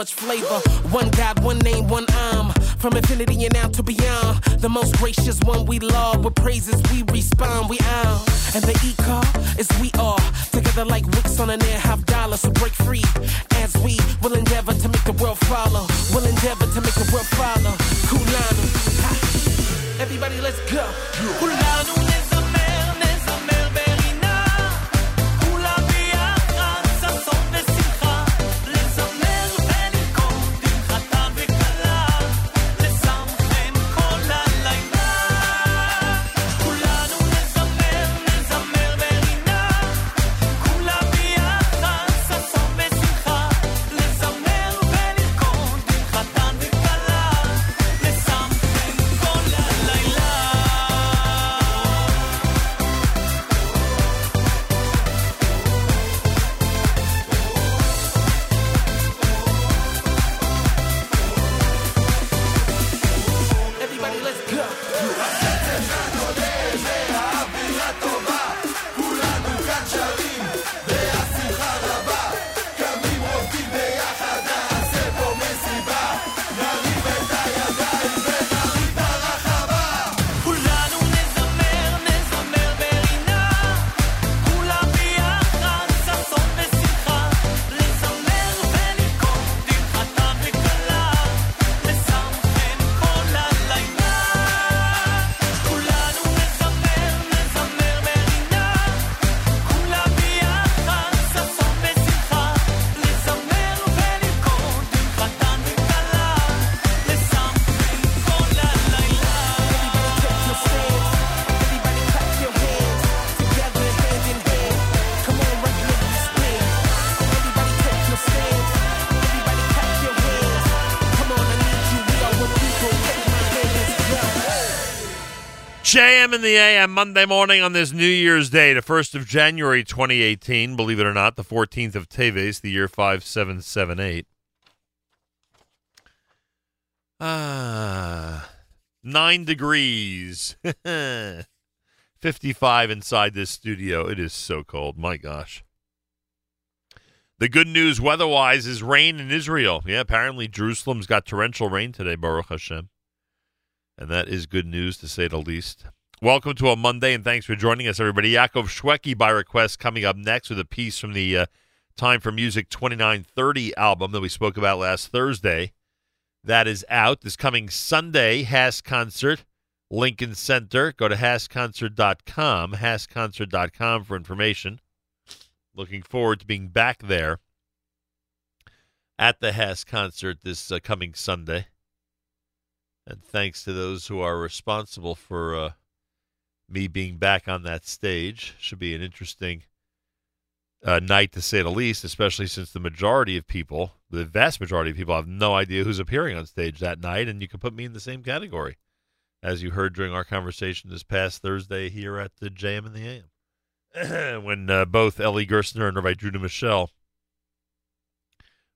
Much flavor. One God, one name, one arm. From infinity and out to beyond. The most gracious JM in the AM Monday morning on this New Year's Day, the 1st of January 2018. Believe it or not, the 14th of Teves, the year 5778. Ah, nine degrees. 55 inside this studio. It is so cold. My gosh. The good news weather wise is rain in Israel. Yeah, apparently Jerusalem's got torrential rain today, Baruch Hashem. And that is good news to say the least. Welcome to a Monday, and thanks for joining us, everybody. Yaakov Shweki, by request, coming up next with a piece from the uh, Time for Music 2930 album that we spoke about last Thursday. That is out this coming Sunday, HASC Concert, Lincoln Center. Go to HASCconcert.com, HASCconcert.com for information. Looking forward to being back there at the HASC Concert this uh, coming Sunday. And thanks to those who are responsible for uh, me being back on that stage. Should be an interesting uh, night to say the least, especially since the majority of people, the vast majority of people, have no idea who's appearing on stage that night, and you can put me in the same category, as you heard during our conversation this past Thursday here at the JM and the AM, when uh, both Eli Gerstner and Rabbi Judah Mischel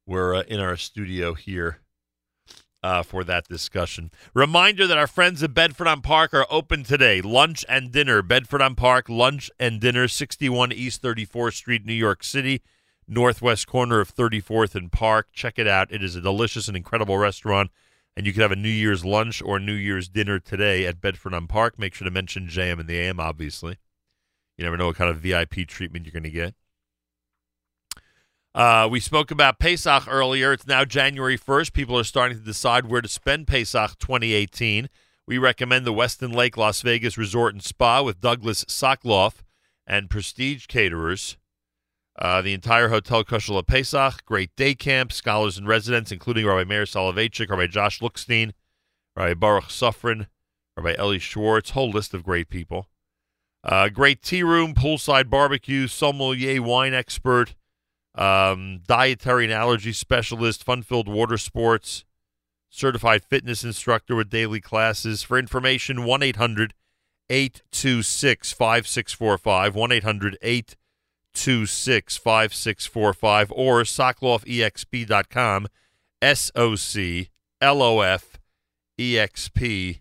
were uh, in our studio here uh, for that discussion. Reminder that our friends at Bedford on Park are open today. Lunch and dinner. Bedford on Park, lunch and dinner, 61 East 34th Street, New York City, northwest corner of 34th and Park. Check it out. It is a delicious and incredible restaurant. And you can have a New Year's lunch or New Year's dinner today at Bedford on Park. Make sure to mention JM and the AM, obviously. You never know what kind of VIP treatment you're going to get. Uh, we spoke about Pesach earlier. It's now January 1st. People are starting to decide where to spend Pesach 2018. We recommend the Westin Lake Las Vegas Resort and Spa with Douglas Soclof and Prestige Caterers. Uh, the entire hotel Kushel Pesach, great day camp, scholars and residents, including Rabbi Meir Soloveitchik, Rabbi Josh Lookstein, Rabbi Baruch Sufrin, Rabbi Eli Schwartz, whole list of great people. Uh, great tea room, poolside barbecue, sommelier wine expert, um, dietary and allergy specialist, fun-filled water sports, certified fitness instructor with daily classes. For information, 1 800 826 5645, 1 800 826 5645, or soclofexp.com, S O C L O F E X P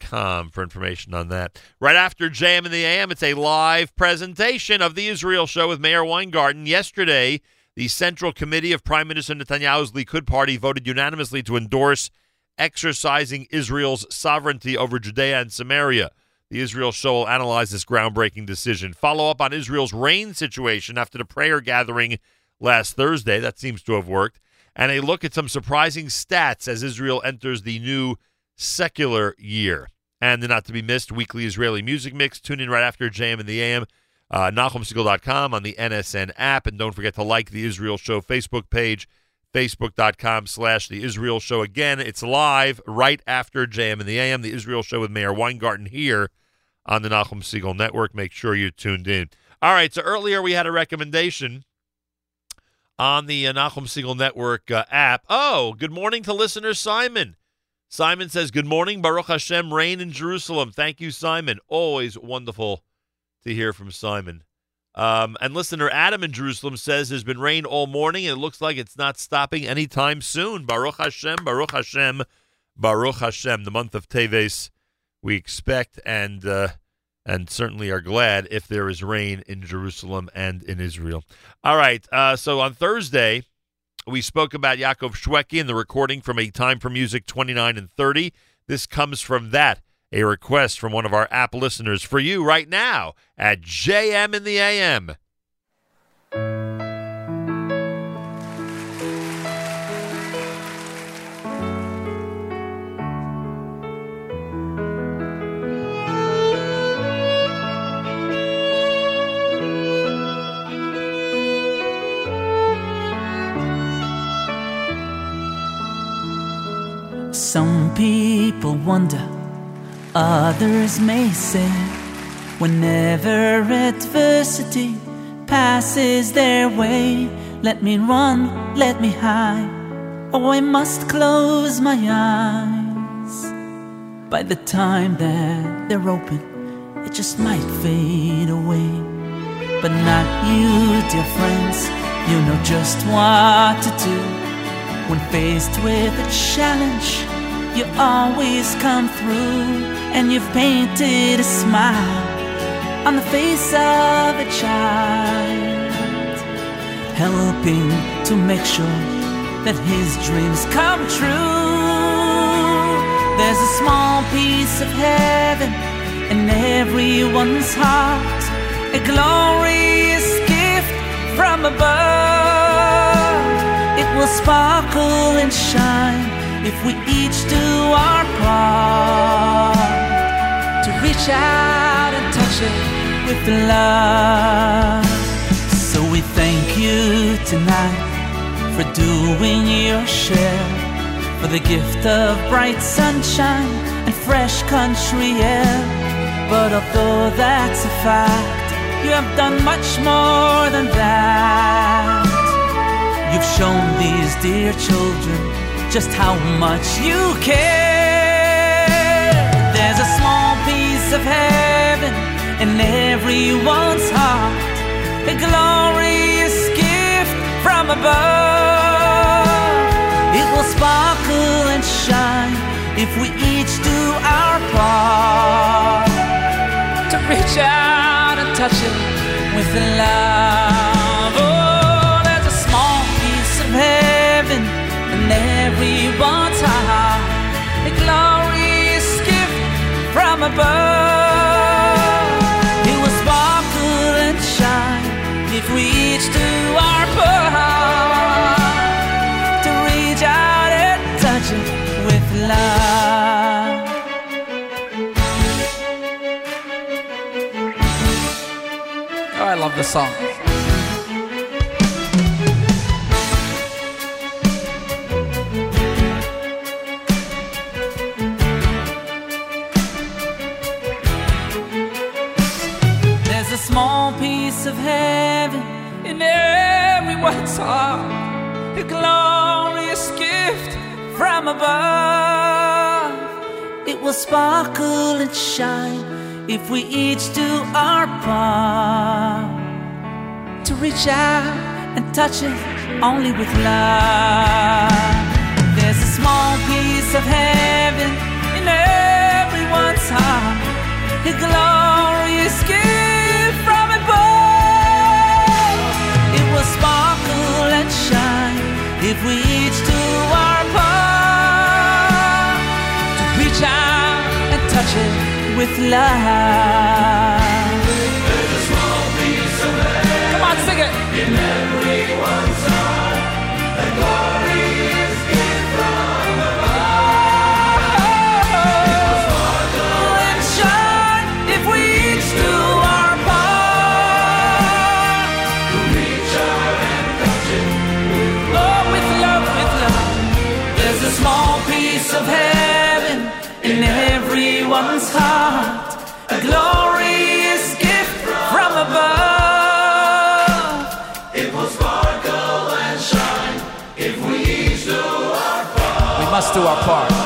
com for information on that. Right after JM in the AM, it's a live presentation of the Israel show with Meir Weingarten. Yesterday, the Central Committee of Prime Minister Netanyahu's Likud party voted unanimously to endorse exercising Israel's sovereignty over Judea and Samaria. The Israel show will analyze this groundbreaking decision. Follow up on Israel's rain situation after the prayer gathering last Thursday. That seems to have worked. And a look at some surprising stats as Israel enters the new secular year. And the not to be missed weekly Israeli music mix. Tune in right after JM and the AM. Uh, NachumSegal.com on the NSN app. And don't forget to like the Israel Show Facebook page, facebook.com slash the Israel Show. Again, it's live right after JM and the AM, the Israel Show with Meir Weingarten here on the Nachum Segal Network. Make sure you're tuned in. All right, so earlier we had a recommendation on the uh, Nachum Segal Network uh, app. Oh, good morning to listener Simon. Simon says, Good morning, Baruch Hashem, rain in Jerusalem. Thank you, Simon. Always wonderful to hear from Simon. Um, and listener Adam in Jerusalem says there's been rain all morning and it looks like it's not stopping anytime soon. Baruch Hashem, Baruch Hashem, Baruch Hashem. The month of Teves we expect and uh, and certainly are glad if there is rain in Jerusalem and in Israel. All right. Uh, so on Thursday, we spoke about Yaakov Shweki and the recording from A Time for Music 29 and 30. This comes from that, a request from one of our app listeners for you right now at JM in the AM. Some people wonder, others may say, whenever adversity passes their way, let me run, let me hide, oh, I must close my eyes. By the time that they're open, it just might fade away. But not you, dear friends, you know just what to do. When faced with a challenge, you always come through, and you've painted a smile on the face of a child, helping to make sure that his dreams come true. There's a small piece of heaven in everyone's heart, a glorious gift from above. It will sparkle and shine if we each do our part to reach out and touch it with love. So we thank you tonight for doing your share, for the gift of bright sunshine and fresh country air. But although that's a fact, you have done much more than that. You've shown these dear children just how much you care. There's a small piece of heaven in everyone's heart, a glorious gift from above. It will sparkle and shine if we each do our part to reach out and touch it with love. In everyone's heart, a glorious gift from above. It will sparkle and shine if we each do our part to reach out and touch it with love. Oh, I love this song. Everyone's a glorious gift from above. It will sparkle and shine if we each do our part to reach out and touch it only with love. There's a small piece of heaven in everyone's heart, a glorious gift from above. It will sparkle if we each do our part to reach out and touch it with love. Do our part.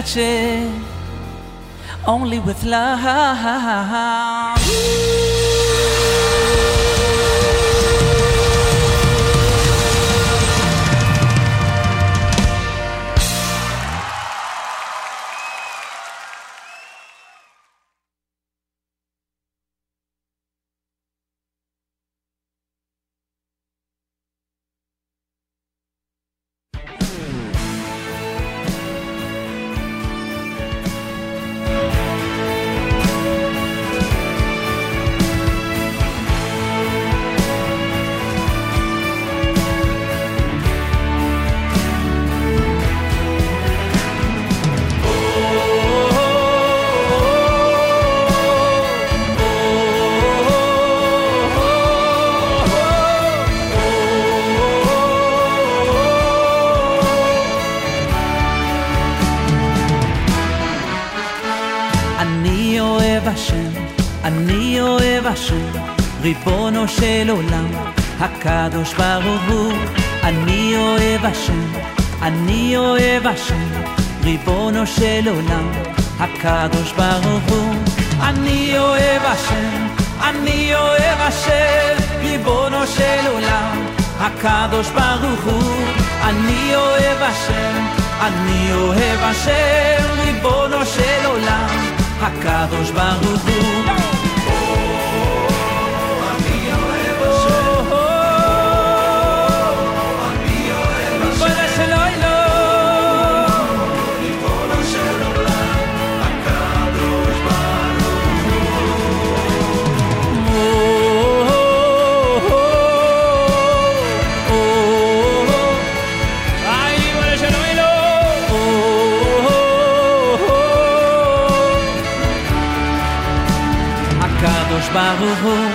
Touch it only with love. הקדוש ברוך הוא. אני אוהב השם, אני אוהב השם, ריבונו של עולם, הקדוש ברוך הוא. אני אוהב השם, אני אוהב השם, ריבונו של עולם, הקדוש ברוך הוא. ברוך הוא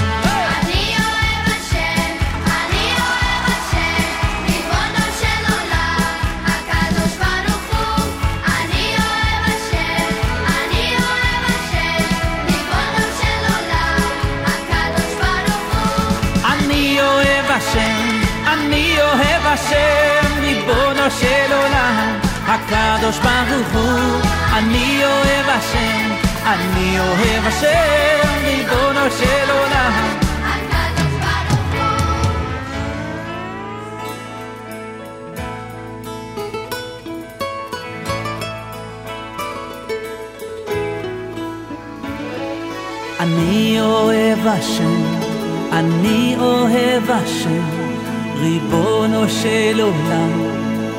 אני אוהב השם, אני אוהב השם, ריבונו של עולם, הקדוש ברוך הוא. אני אוהב השם, אני אוהב השם, ריבונו של עולם, הקדוש ברוך הוא. אני אוהב השם, אני אוהב השם, ריבונו של עולם, הקדוש ברוך הוא. אני אוהב השם, אני אוהב השם, ריבונו של עולם. אני אוהב השם, אני אוהב השם, ריבונו של עולם,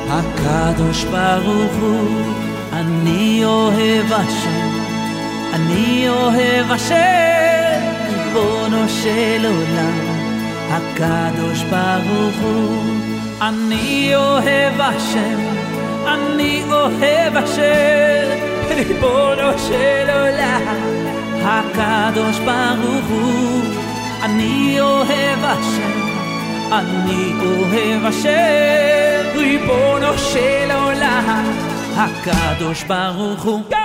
הקדוש ברוך הוא. אני אוהב השם, אני אוהב השם, ריבונו של עולם, הקדוש ברוך הוא. אני אוהב השם, אני אוהב השם, ריבונו של עולם. הקדוש ברוך הוא, אני אוהב השם, אני אוהב השם, ריבונו של עולם, הקדוש ברוך הוא.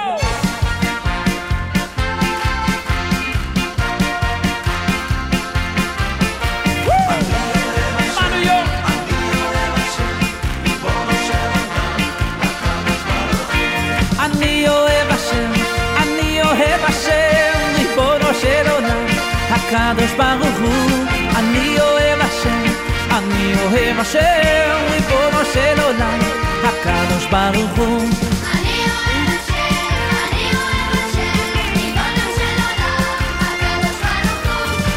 הקדוש ברוך הוא. אני אוהב השם, אני אוהב השם, ריבונו של עולם, הקדוש ברוך הוא.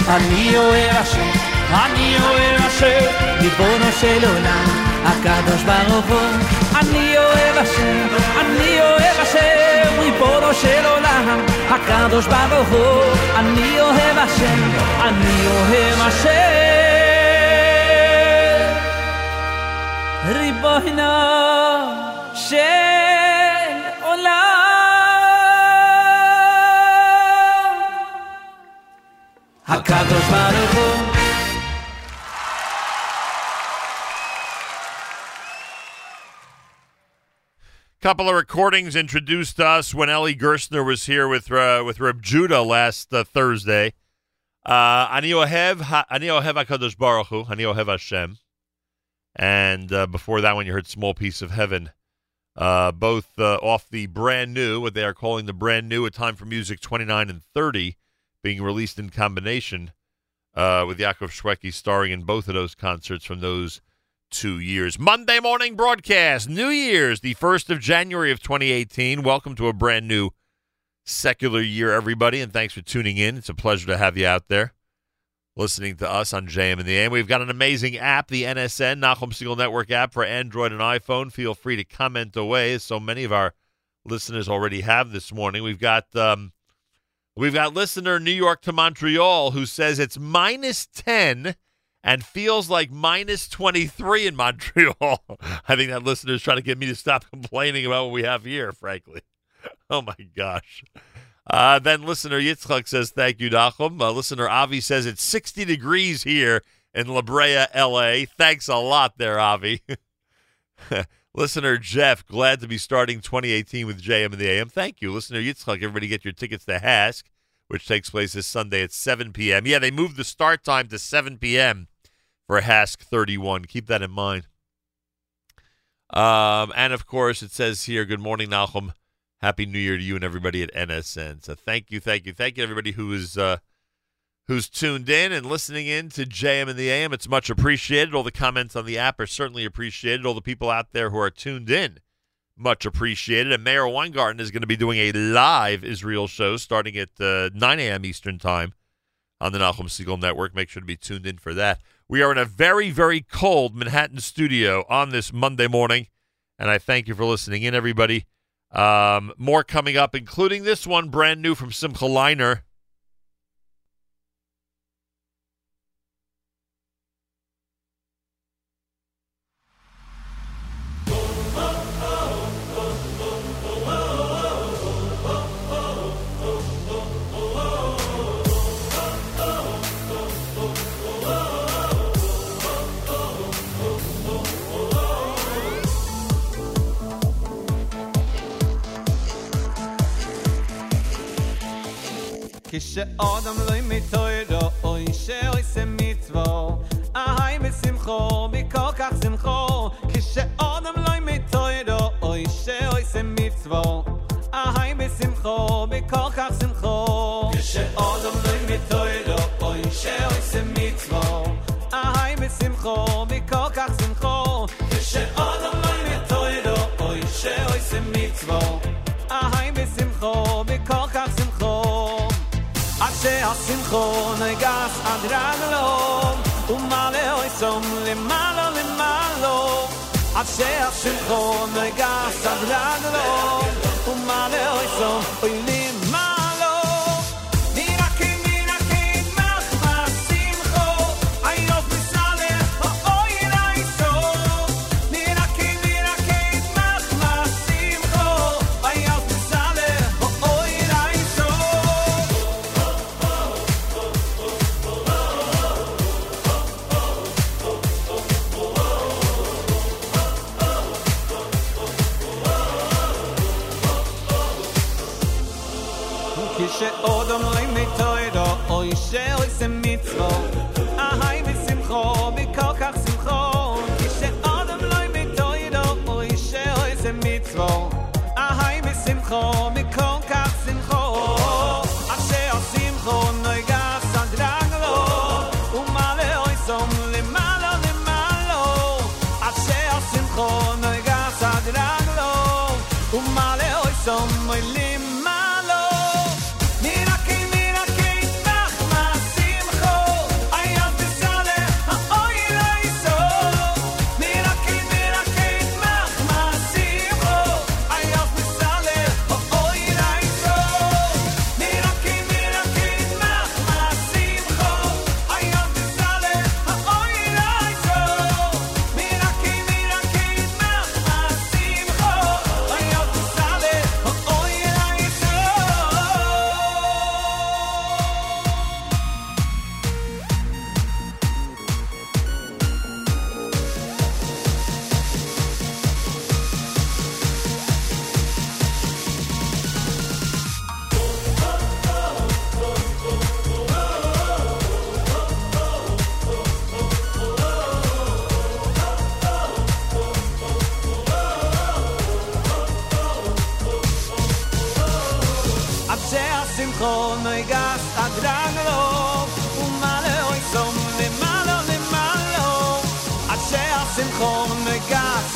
אני אוהב השם, אני אוהב השם, ריבונו של עולם, הקדוש ברוך הוא. אני אוהב השם, אני אוהב ריבונו של עולם, הקדוש ברוך הוא. אני אוהב השם, אני אוהב השם, ריבונו של עולם. הקדוש ברוך הוא. Couple of recordings introduced us when Eli Gerstner was here with uh, with Reb Judah last uh, Thursday. Uh, Ani ohev Hakadosh Baruch Hu, Ani ohev Hashem, and uh, before that one you heard "Small Piece of Heaven," uh, both uh, off the brand new, what they are calling the brand new, "A Time for Music" 29 and 30, being released in combination uh, with Yaakov Shweki starring in both of those concerts from those two years. Monday morning broadcast, New Year's, the 1st of January of 2018. Welcome to a brand new secular year, everybody, and thanks for tuning in. It's a pleasure to have you out there listening to us on JM and the AM. We've got an amazing app, the NSN, Nachum Segal Network app for Android and iPhone. Feel free to comment away, as so many of our listeners already have this morning. We've got um, we've got listener New York to Montreal who says it's minus 10 and feels like minus 23 in Montreal. I think that listener is trying to get me to stop complaining about what we have here, frankly. Oh my gosh. Uh, then listener Yitzchak says, Thank you, Nachum. Uh, listener Avi says it's 60 degrees here in La Brea, LA. Thanks a lot there, Avi. listener Jeff, glad to be starting 2018 with JM and the AM. Thank you. Listener Yitzchak, everybody get your tickets to HASC. which takes place this Sunday at 7 p.m. Yeah, they moved the start time to 7 p.m. for Hask 31. Keep that in mind. Um, and of course, it says here, "Good morning, Nachum. Happy New Year to you and everybody at NSN." So thank you, thank you, thank you, everybody who is uh, who's tuned in and listening in to JM and the AM. It's much appreciated. All the comments on the app are certainly appreciated. All the people out there who are tuned in, much appreciated. And Meir Weingarten is going to be doing a live Israel show starting at uh, 9 a.m. Eastern Time on the Nachum Segal Network. Make sure to be tuned in for that. We are in a very, very cold Manhattan studio on this Monday morning, and I thank you for listening in, everybody. Um, more coming up, including this one brand new from Simcha Leiner. כשאדם לא מתוירו, אוי שעושה מצוו, אהי בשמחו, מכל כך שמחו. כשאדם לא מתוירו, אוי שעושה מצוו, אהי בשמחו, מכל כך שמחו. כשאדם לא מתוירו, אוי שעושה מצוו, אהי בשמחו, מכל כך שמחו. כשאדם לא מתוירו, אוי שעושה מצוו, se asim khon gas adranlo um male oi som le malo le malo a se asim khon gas adranlo um male oi som oi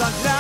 out.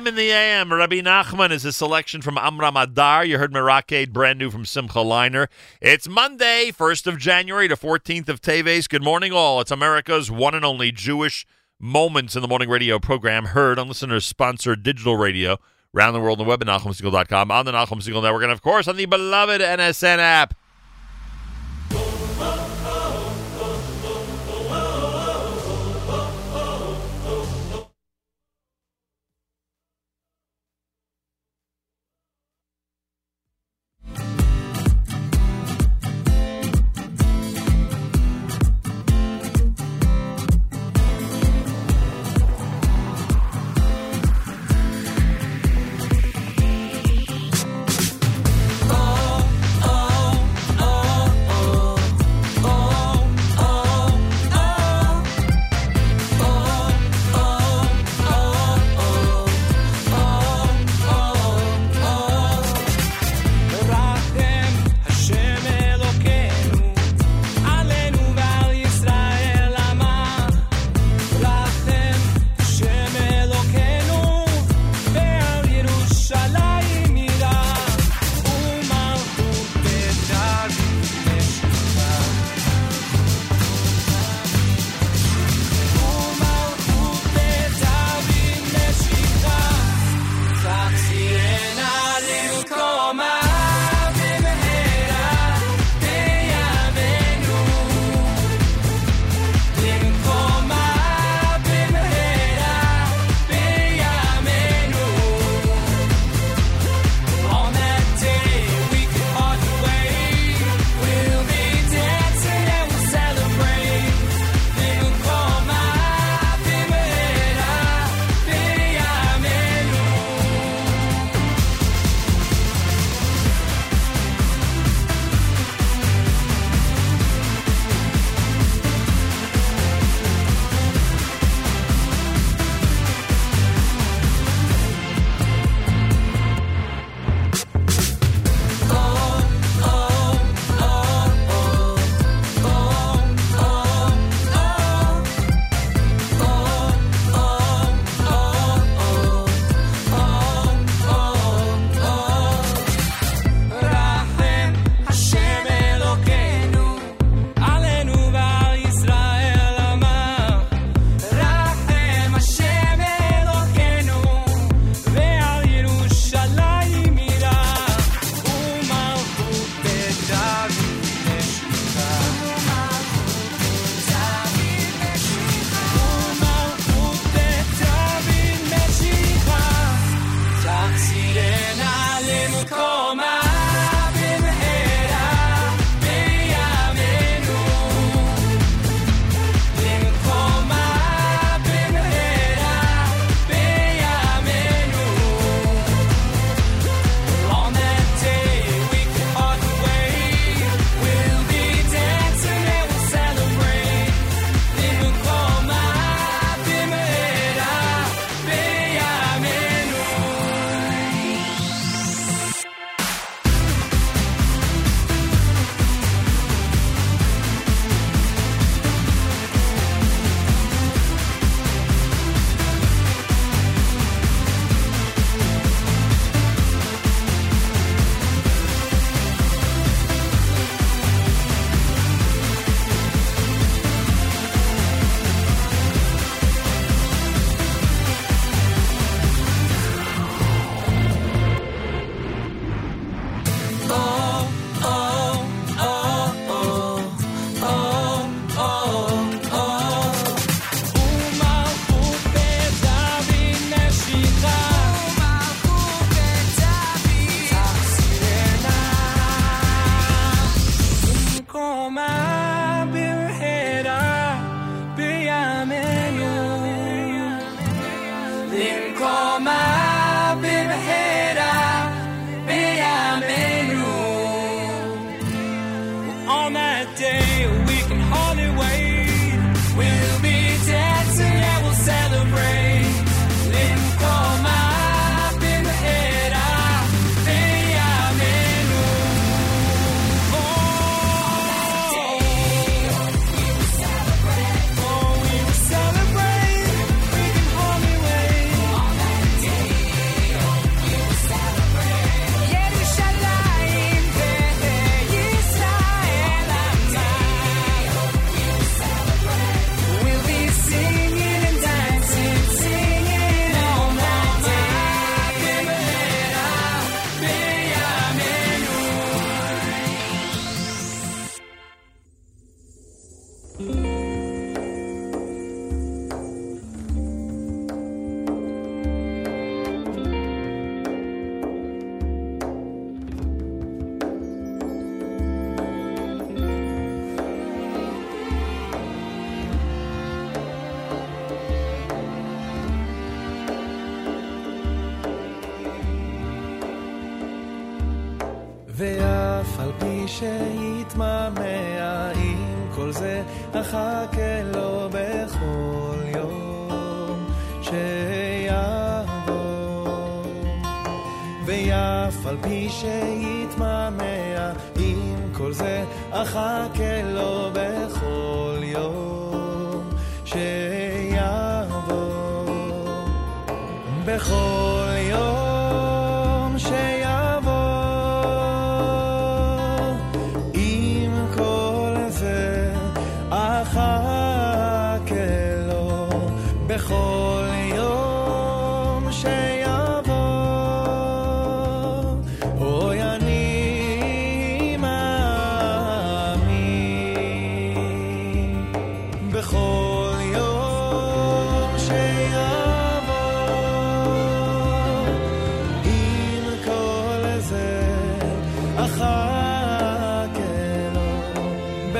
JM in the AM. Rabbi Nachman is a selection from Amram Adar. You heard Merakade, brand new from Simcha Leiner. It's Monday, 1st of January to 14th of Teves. Good morning, all. It's America's one and only Jewish Moments in the Morning radio program, heard on listeners sponsored digital radio around the world on the web at NachumSegal.com, on the Nachum Segal Network, and of course on the beloved NSN app.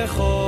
espejo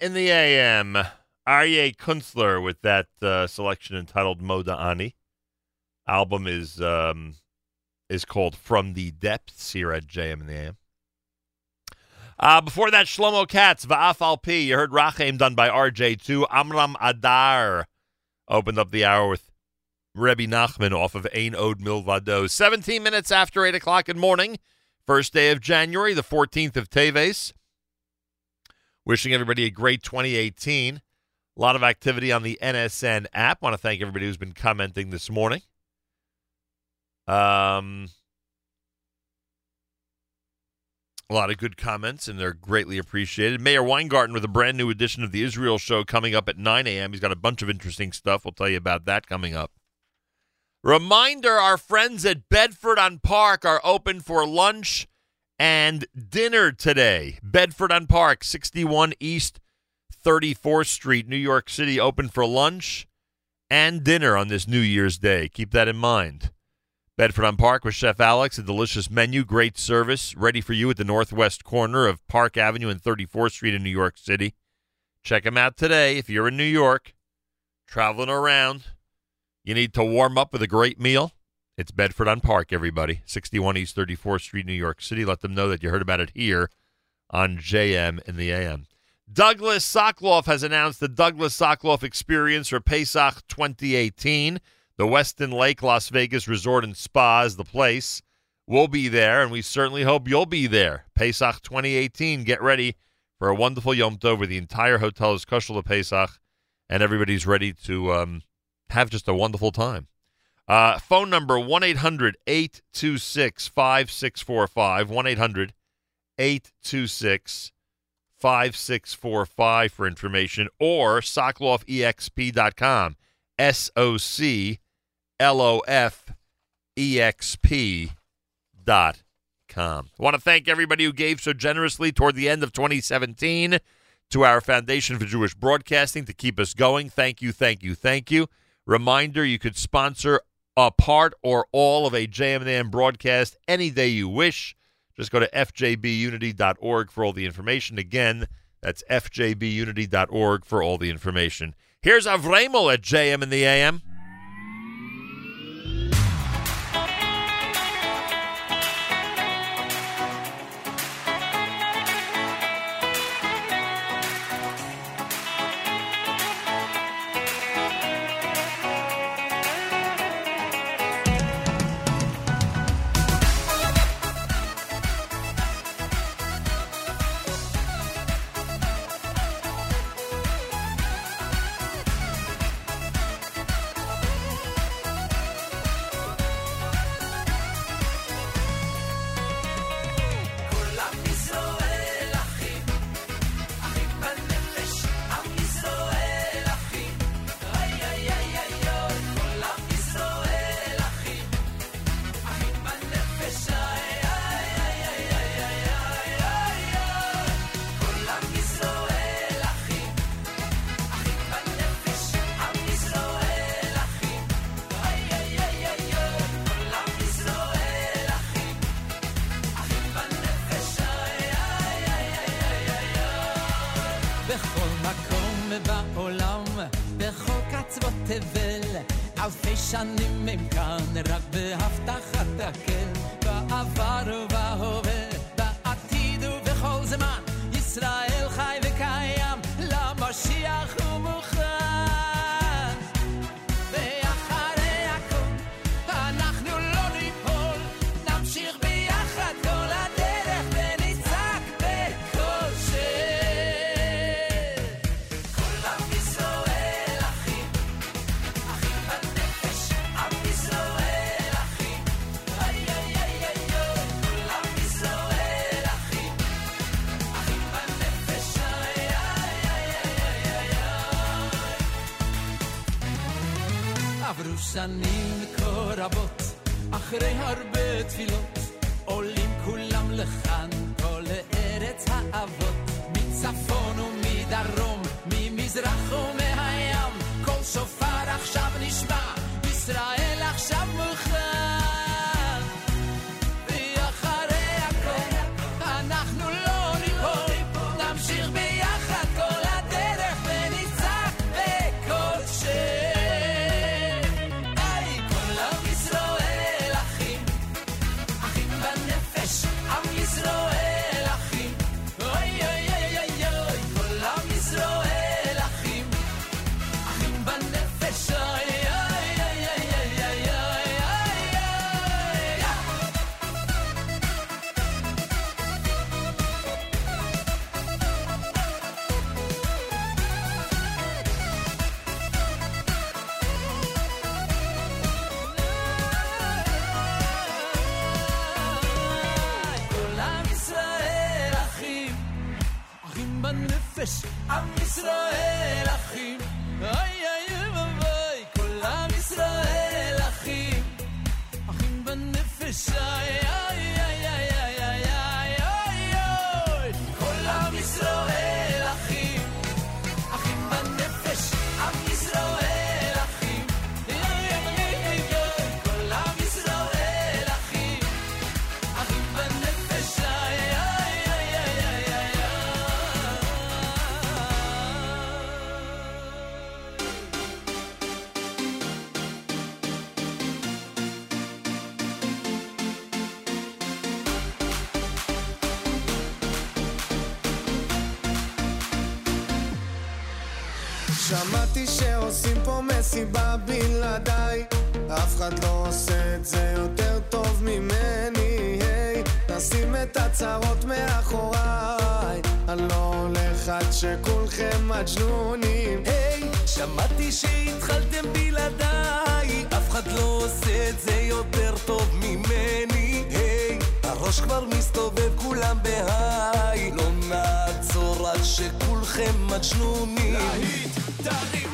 in the AM. Aryeh Kunstler with that uh, selection entitled Moda Ani. Album is um, is called From the Depths here at JM in the AM. Uh, before that, Shlomo Katz, Va'af Al Pi. You heard Rachem done by RJ2. Amram Adar opened up the hour with Rebbe Nachman off of Ein Od Milvado. 17 minutes after 8 o'clock in the morning. First day of January, the 14th of Teves. Wishing everybody a great 2018. A lot of activity on the NSN app. Want to thank everybody who's been commenting this morning. Um, a lot of good comments, and they're greatly appreciated. Meir Weingarten with a brand new edition of the Israel Show coming up at 9 a.m. He's got a bunch of interesting stuff. We'll tell you about that coming up. Reminder our friends at Bedford on Park are open for lunch and dinner today. Bedford on Park, 61 East 34th Street, New York City, open for lunch and dinner on this New Year's Day. Keep that in mind. Bedford on Park with Chef Alex, a delicious menu, great service, ready for you at the northwest corner of Park Avenue and 34th Street in New York City. Check them out today if you're in New York, traveling around. You need to warm up with a great meal. It's Bedford on Park, everybody. 61 East 34th Street, New York City. Let them know that you heard about it here on JM in the AM. Douglas Soclof has announced the Douglas Soclof Experience for Pesach 2018. The Westin Lake Las Vegas Resort and Spa is the place. We'll be there, and we certainly hope you'll be there. Pesach 2018. Get ready for a wonderful Yom Tov where the entire hotel is kosher to Pesach, and everybody's ready to um, have just a wonderful time. Uh, phone number 1 800 826 5645. 1 800 826 5645 for information or SoclofEXP.com. S O C L O F E X P dot com. I want to thank everybody who gave so generously toward the end of 2017 to our Foundation for Jewish Broadcasting to keep us going. Thank you, thank you, thank you. Reminder you could sponsor a part or all of a JMN broadcast any day you wish. Just go to fjbunity.org for all the information. Again, that's fjbunity.org for all the information. Here's Avremel at JM in the AM. שנים כה רבות, אחרי הרבה תפילות, סיבה בלעדיי. אף אחד לא עושה את זה יותר טוב ממני, היי. נשים את הצרות מאחוריי. אני לא הולך עד שכולכם מג'נונים, היי שמעתי שהתחלתם בלעדיי. אף אחד לא עושה את זה יותר טוב ממני, היי. הראש כבר מסתובב כולם בהיי. לא נעצור עד שכולכם מג'נונים. להיט, תרים.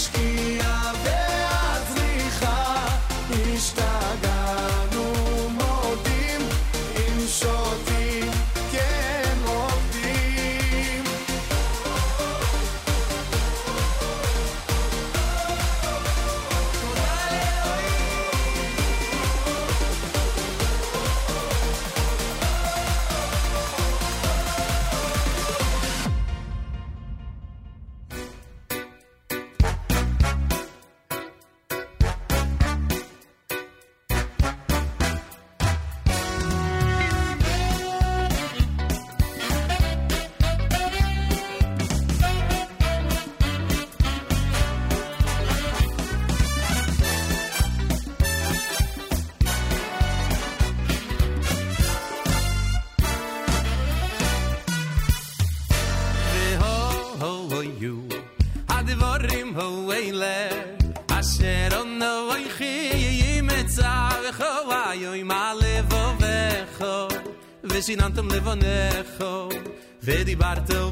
Christine. sin antem levanecho ve di bartel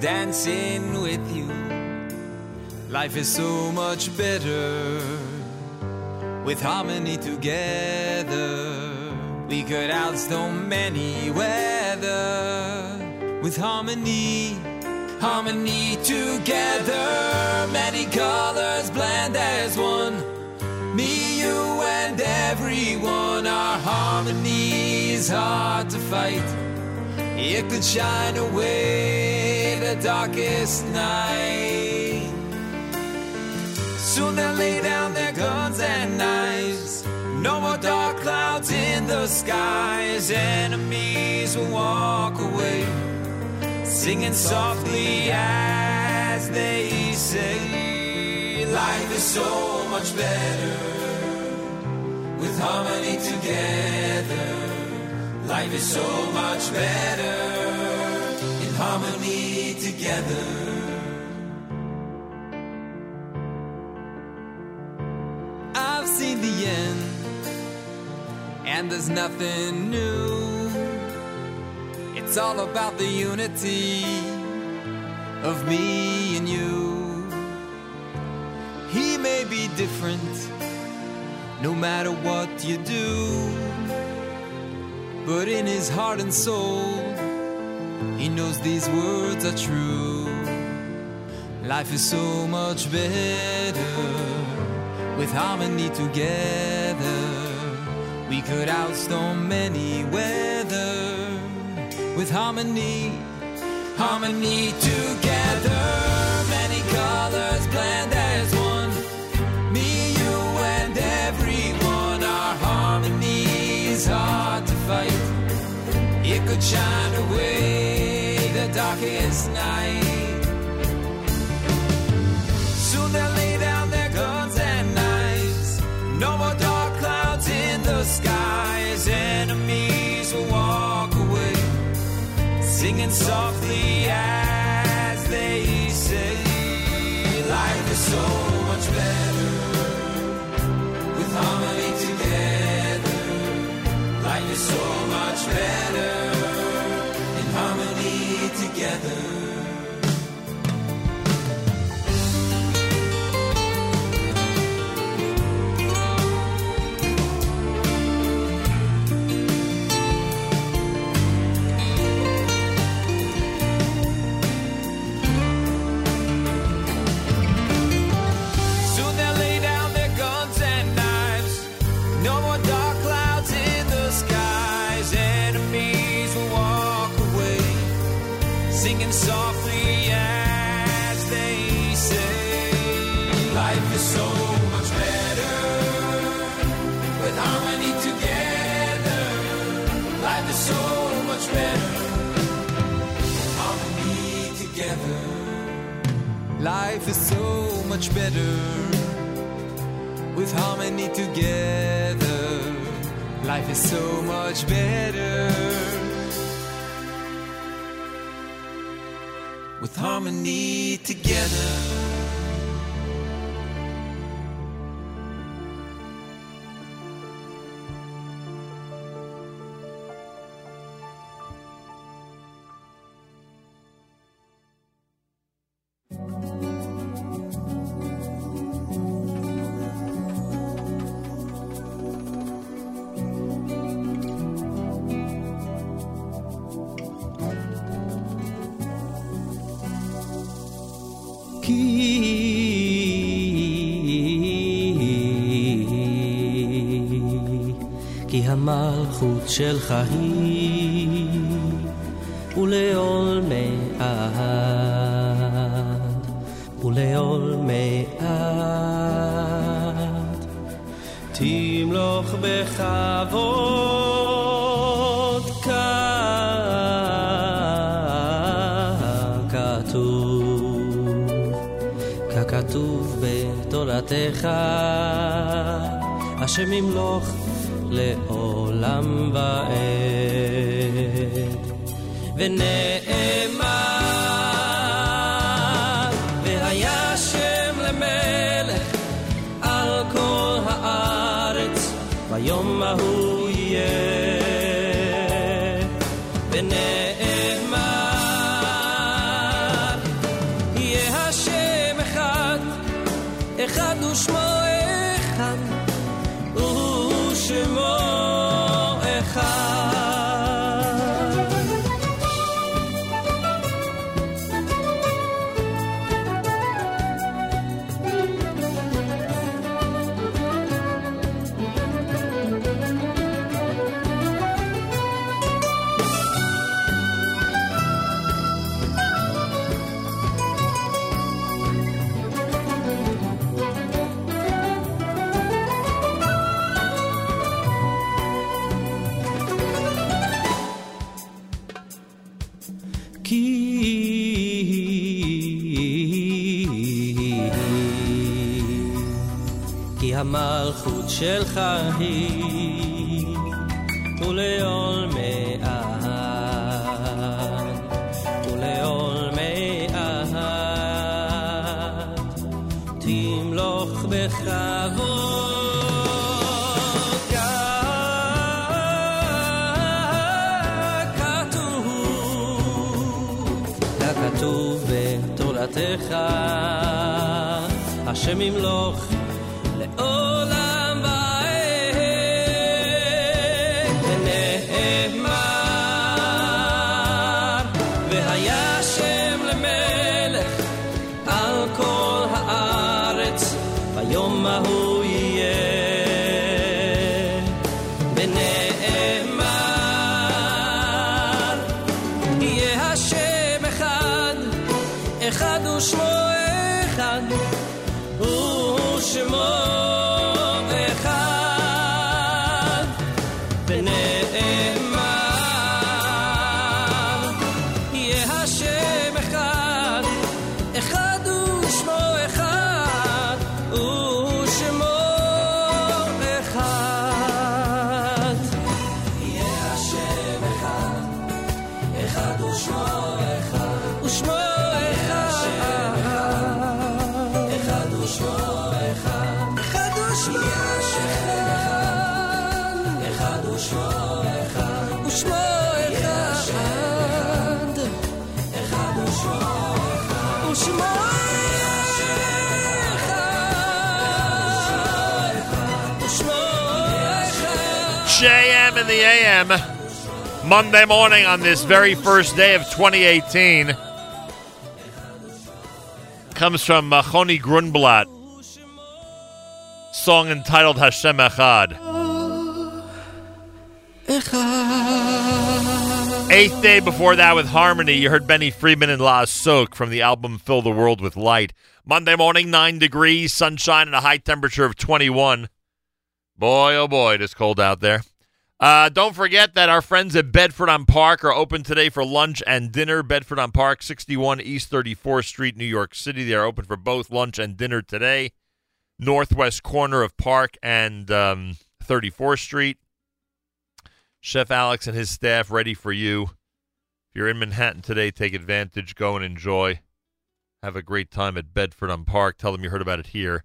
dancing with you. Life is so much better with harmony together. We could outstone many weather with harmony, harmony together. Many colors blend as one. Me, you, and everyone. Our harmony is hard to fight. It could shine away the darkest night. Soon they'll lay down their guns and knives. No more dark clouds in the skies. Enemies will walk away, singing softly as they say, Life is so much better with harmony together. Life is so much better harmony together. I've seen the end, and there's nothing new. It's all about the unity of me and you. He may be different no matter what you do. But in his heart and soul, he knows these words are true. Life is so much better with harmony together. We could outstorm any weather with harmony, harmony together. Many colors blend as one. Me, you, and everyone. Our harmony is hard to fight. It could shine away darkest night. Soon they'll lay down their guns and knives. No more dark clouds in the skies. Enemies will walk away, singing softly as they say, Life is so much better is so much better with harmony together. Life is so much better with harmony together. שלך היא ולעולמי עד ולעולמי עד תמלוך בכבוד ככתוב ככתוב בתורתך. השם ימלוך living in המלכות שלך היא, ולעולמי עד, ולעולמי עד, תמלוך בכבוד. כתוב בתורתך, השם ימלוך the AM. Monday morning on this very first day of 2018 comes from uh, Choni Grunblatt. Song entitled Hashem Echad. Eighth day before that with Harmony, you heard Benny Friedman and La Soak from the album Fill the World with Light. Monday morning, 9 degrees, sunshine, and a high temperature of 21. Boy, oh boy, it is cold out there. Uh, don't forget that our friends at Bedford on Park are open today for lunch and dinner. Bedford on Park, 61 East 34th Street, New York City. They are open for both lunch and dinner today. Northwest corner of Park and um, 34th Street. Chef Alex and his staff ready for you. If you're in Manhattan today, take advantage, go and enjoy. Have a great time at Bedford on Park. Tell them you heard about it here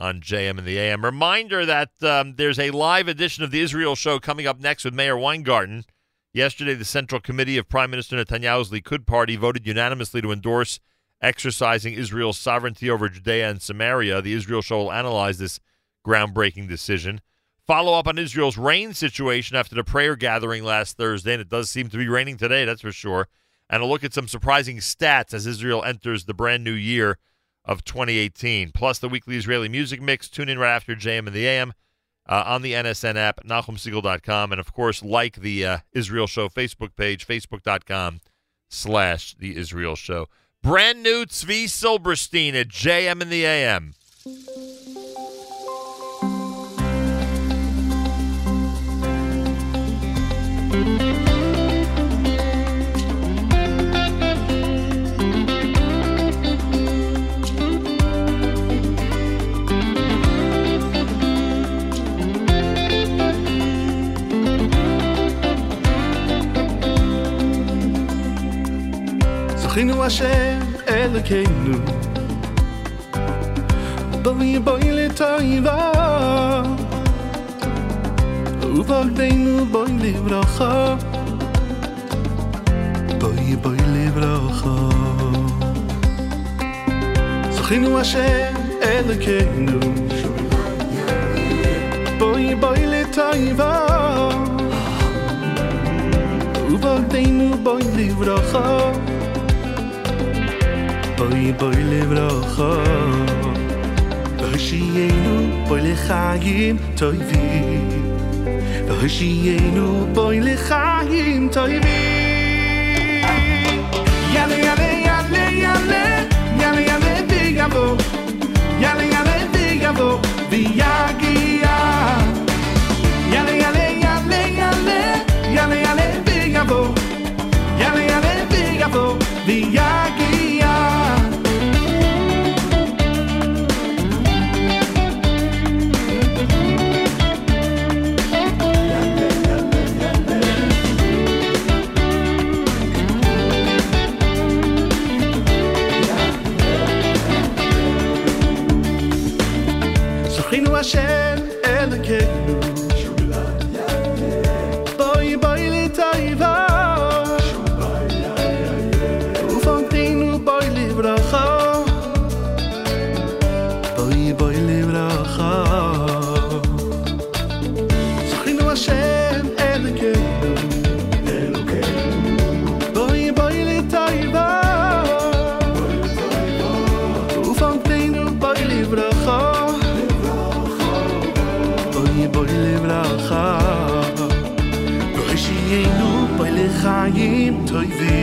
on JM in the AM. Reminder that um, there's a live edition of the Israel show coming up next with Meir Weingarten. Yesterday, the Central Committee of Prime Minister Netanyahu's Likud party voted unanimously to endorse exercising Israel's sovereignty over Judea and Samaria. The Israel show will analyze this groundbreaking decision. Follow up on Israel's rain situation after the prayer gathering last Thursday, and it does seem to be raining today, that's for sure. And a look at some surprising stats as Israel enters the brand new year of 2018. Plus, the weekly Israeli music mix. Tune in right after JM in the AM uh, on the NSN app, NachumSegal.com, and of course, like the uh, Israel Show Facebook page, Facebook.com slash The Israel Show. Brand new Tzvi Silberstein at JM in the AM. זכינו השם אלוקינו בואי בואי לטויבה ובוגדנו בואי לברכה בואי בואי לברכה זכינו השם אלוקינו בואי בואי לטויבה ובוגדנו בואי לברכה בואי בואי לברכה והושיענו בואי לחיים טובים והושיענו בואי לחיים טובים יאללה יאללה יאללה השם אלוקינו בואי בואי לתועבה ובונתנו בואי לברכה בואי בואי לברכה חיים טובים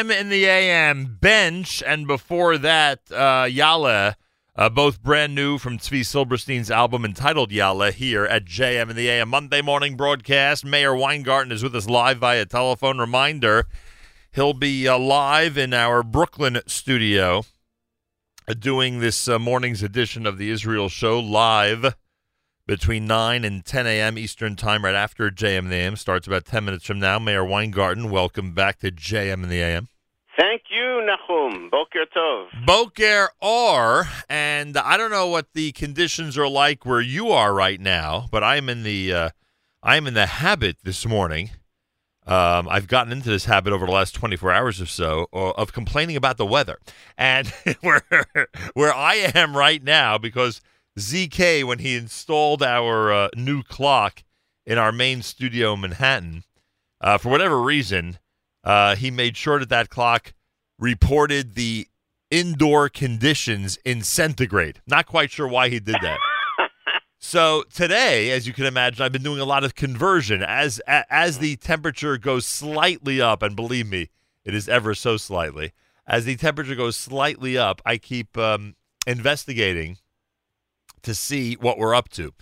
JM in the AM bench, and before that, uh, Yalla, uh, both brand new from Tzvi Silberstein's album entitled Yalla here at JM in the AM Monday morning broadcast. Meir Weingarten is with us live via telephone. Reminder, he'll be uh, live in our Brooklyn studio uh, doing this uh, morning's edition of the Israel Show live between 9 and 10 a.m. Eastern Time, right after JM in the AM. Starts about 10 minutes from now. Meir Weingarten, welcome back to JM in the AM. Thank you, Nachum. Boker Tov. Boker or, and I don't know what the conditions are like where you are right now, but I'm in the uh, I'm in the habit this morning. Um, I've gotten into this habit over the last 24 hours or so of complaining about the weather, and where where I am right now because ZK when he installed our uh, new clock in our main studio in Manhattan, uh, for whatever reason, uh, he made sure that that clock reported the indoor conditions in centigrade. Not quite sure why he did that. so today, as you can imagine, I've been doing a lot of conversion as as the temperature goes slightly up, and believe me, it is ever so slightly. As the temperature goes slightly up, I keep um, investigating to see what we're up to.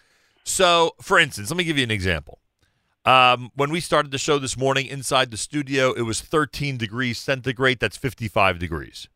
So, for instance, let me give you an example. Um, when we started the show this morning inside the studio, it was 13 degrees centigrade. That's 55 degrees.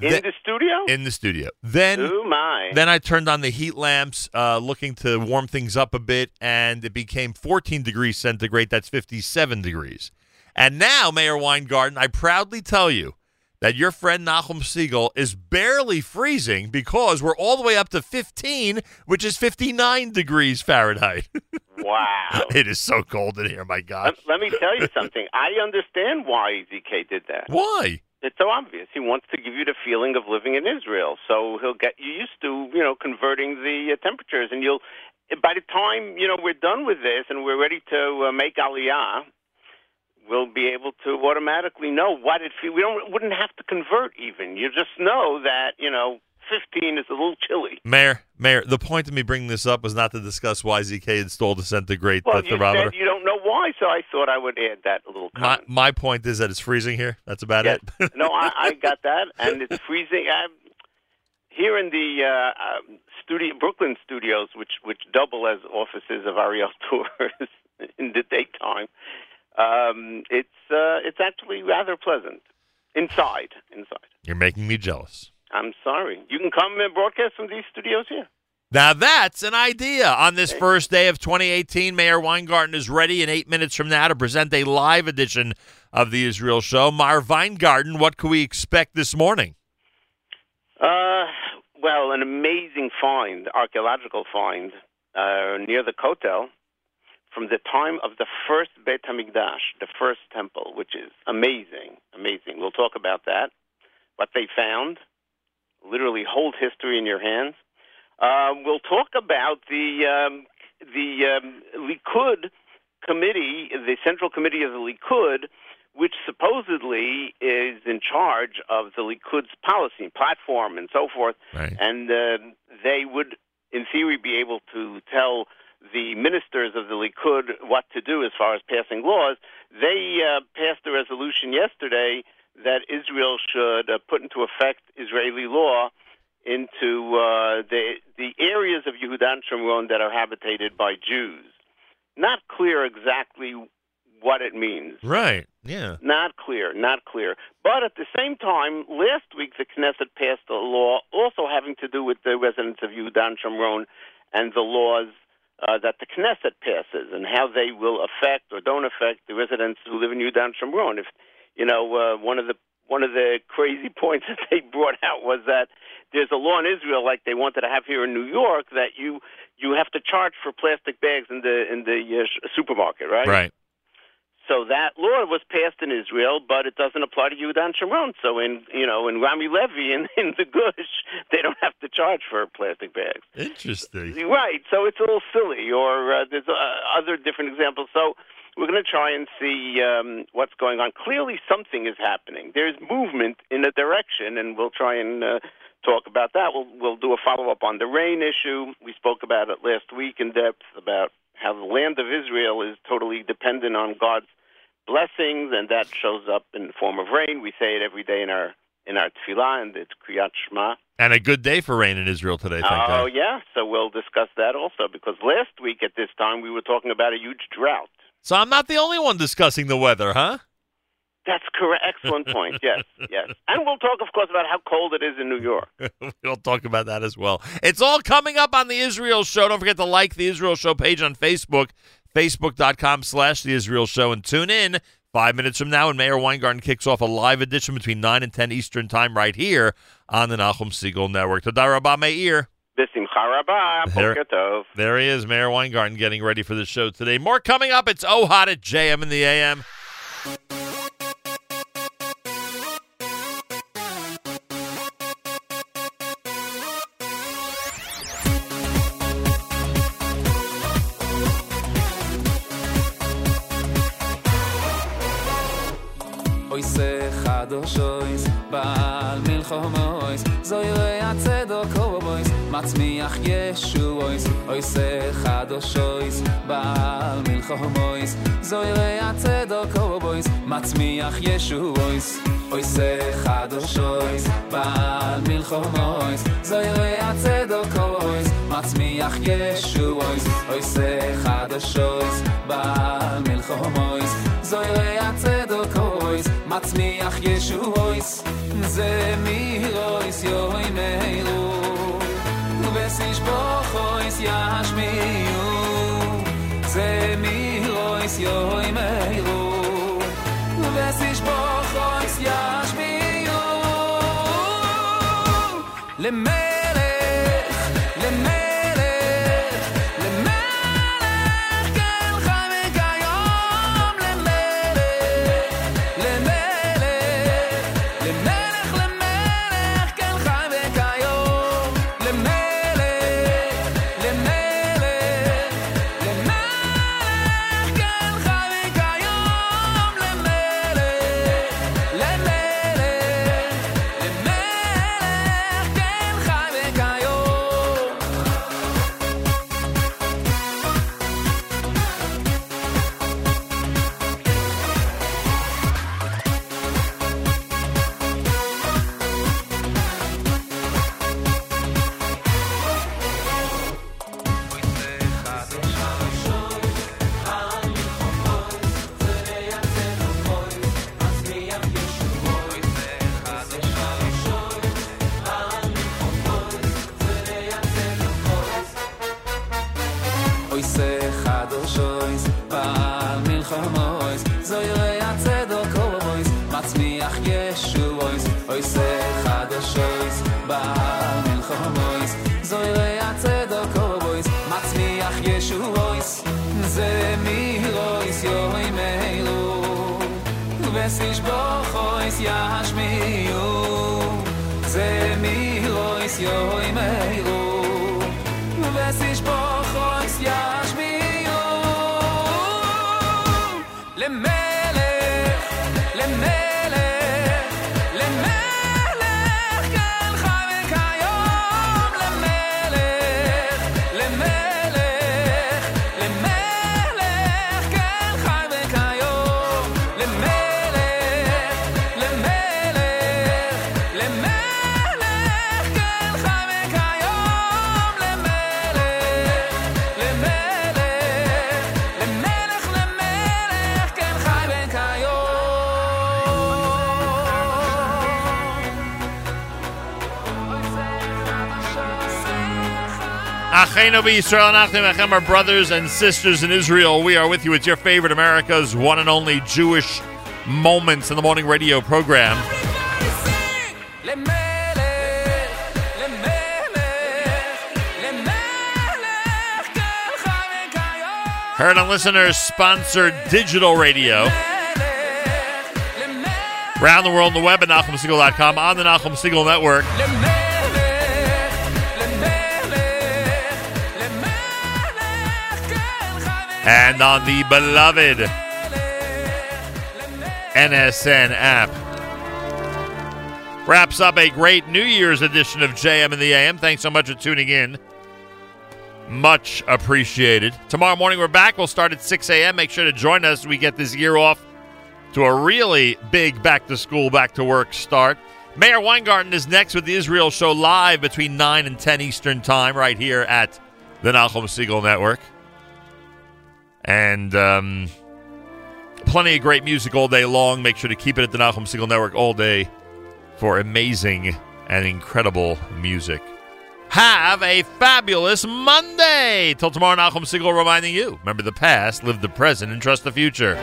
In Th- the studio? in the studio. Then, Oh, my. then I turned on the heat lamps, uh, looking to warm things up a bit, and it became 14 degrees centigrade. That's 57 degrees. And now, Meir Weingarten, I proudly tell you that your friend Nachum Segal is barely freezing because we're all the way up to 15, which is 59 degrees Fahrenheit. Wow. it is so cold in here, my God. Let, let me tell you something. I understand why ZK did that. Why? It's so obvious. He wants to give you the feeling of living in Israel. So he'll get you used to, you know, converting the uh, temperatures. And you'll, by the time, you know, we're done with this and we're ready to uh, make Aliyah, we'll be able to automatically know what it feels. We don't, wouldn't have to convert even. You just know that, you know, 15 is a little chilly. Meir, Meir, the point of me bringing this up was not to discuss why ZK installed a centigrade Well, you thermometer. you don't know why, so I thought I would add that a little My, my point is that it's freezing here. That's about it. no, I, I got that, and it's freezing. i here in the uh, um, studio, Brooklyn studios, which which double as offices of Ariel Tours in the daytime. Um, it's uh, it's actually rather pleasant inside. Inside. You're making me jealous. I'm sorry. You can come and broadcast from these studios here. Now that's an idea. On this first day of 2018, Meir Weingarten is ready in eight minutes from now to present a live edition of the Israel Show. Meir Weingarten, what can we expect this morning? Uh, well, an amazing find, archaeological find, uh, near the Kotel from the time of the first Beit HaMikdash, the first temple, which is amazing, amazing. We'll talk about that. What they found, literally hold history in your hands. Uh, we'll talk about the um, the um, Likud committee, the Central Committee of the Likud, which supposedly is in charge of the Likud's policy, and platform, and so forth. Right. And uh, they would, in theory, be able to tell the ministers of the Likud what to do as far as passing laws. They uh, passed a resolution yesterday that Israel should uh, put into effect Israeli law into uh, the the areas of Yehudan Shomron that are habitated by Jews. Not clear exactly what it means. Right. Yeah. Not clear, not clear. But at the same time, last week the Knesset passed a law also having to do with the residents of Yudan Shomron and the laws uh, that the Knesset passes and how they will affect or don't affect the residents who live in Yudan Shomron. If you know, uh, one of the one of the crazy points that they brought out was that there's a law in Israel, like they wanted to have here in New York, that you you have to charge for plastic bags in the in the uh, supermarket, right? Right. So that law was passed in Israel, but it doesn't apply to Yudan Shomron. So in you know in Rami Levy in, in the Gush, they don't have to charge for plastic bags. Interesting. Right. So it's a little silly. Or uh, there's uh, other different examples. So we're going to try and see um, what's going on. Clearly, something is happening. There's movement in a direction, and we'll try and uh, talk about that. We'll we'll do a follow up on the rain issue. We spoke about it last week in depth about how the land of Israel is totally dependent on God's blessings, and that shows up in the form of rain. We say it every day in our in our tefillah, and it's Kriyat Shema. And a good day for rain in Israel today. Thank Oh God. yeah, so we'll discuss that also because last week at this time we were talking about a huge drought. So I'm not the only one discussing the weather, huh? That's correct. Excellent point. Yes, yes. And we'll talk, of course, about how cold it is in New York. we'll talk about that as well. It's all coming up on the Israel Show. Don't forget to like the Israel Show page on Facebook, facebook.com slash the Israel Show, and tune in five minutes from now when Meir Weingarten kicks off a live edition between 9 and 10 Eastern Time right here on the Nachum Segal Network. Toda Rabah Meir. There, there he is, Meir Weingarten, getting ready for the show today. More coming up. It's Oh Hot at JM in the AM. מצמיח ישועויס אויס חדושויס בעל מלחומויס זוירי הצדוק אובויס מצמיח ישועויס אויס חדושויס בעל מלחומויס זוירי הצדוק אובויס מצמיח ישועויס אויס חדושויס בעל מלחומויס זוירי הצדוק אויס מצמיח ישועויס זה מירויס יוי מהירו וסיש בוכויס ישמיעו זה מירויס יוי מהירו וסיש בוכויס ישמיעו למלך למלך פעל מלחמויס khamois zo yoy yatsedo kolois mats אויס akh yeshu ois oy se khad shois מצמיח mil khamois zo yoy yatsedo kolois mats mi akh yeshu ois ze mi rois ze mi Achenu Israel Anachnu Echem, our brothers and sisters in Israel. We are with you. It's your favorite America's one and only Jewish moments in the morning radio program. Heard on listeners sponsored digital radio. Around the world on the web at NachumSegal.com, on the Nachum Segal Network. And on the beloved NSN app. Wraps up a great New Year's edition of JM in the AM. Thanks so much for tuning in. Much appreciated. Tomorrow morning we're back. We'll start at 6 a.m. Make sure to join us as we get this year off to a really big back to school, back to work start. Meir Weingarten is next with the Israel Show live between 9 and 10 Eastern Time right here at the Nachum Segal Network. And um, plenty of great music all day long. Make sure to keep it at the Nachum Segal Network all day for amazing and incredible music. Have a fabulous Monday. Till tomorrow, Nachum Segal reminding you remember the past, live the present, and trust the future.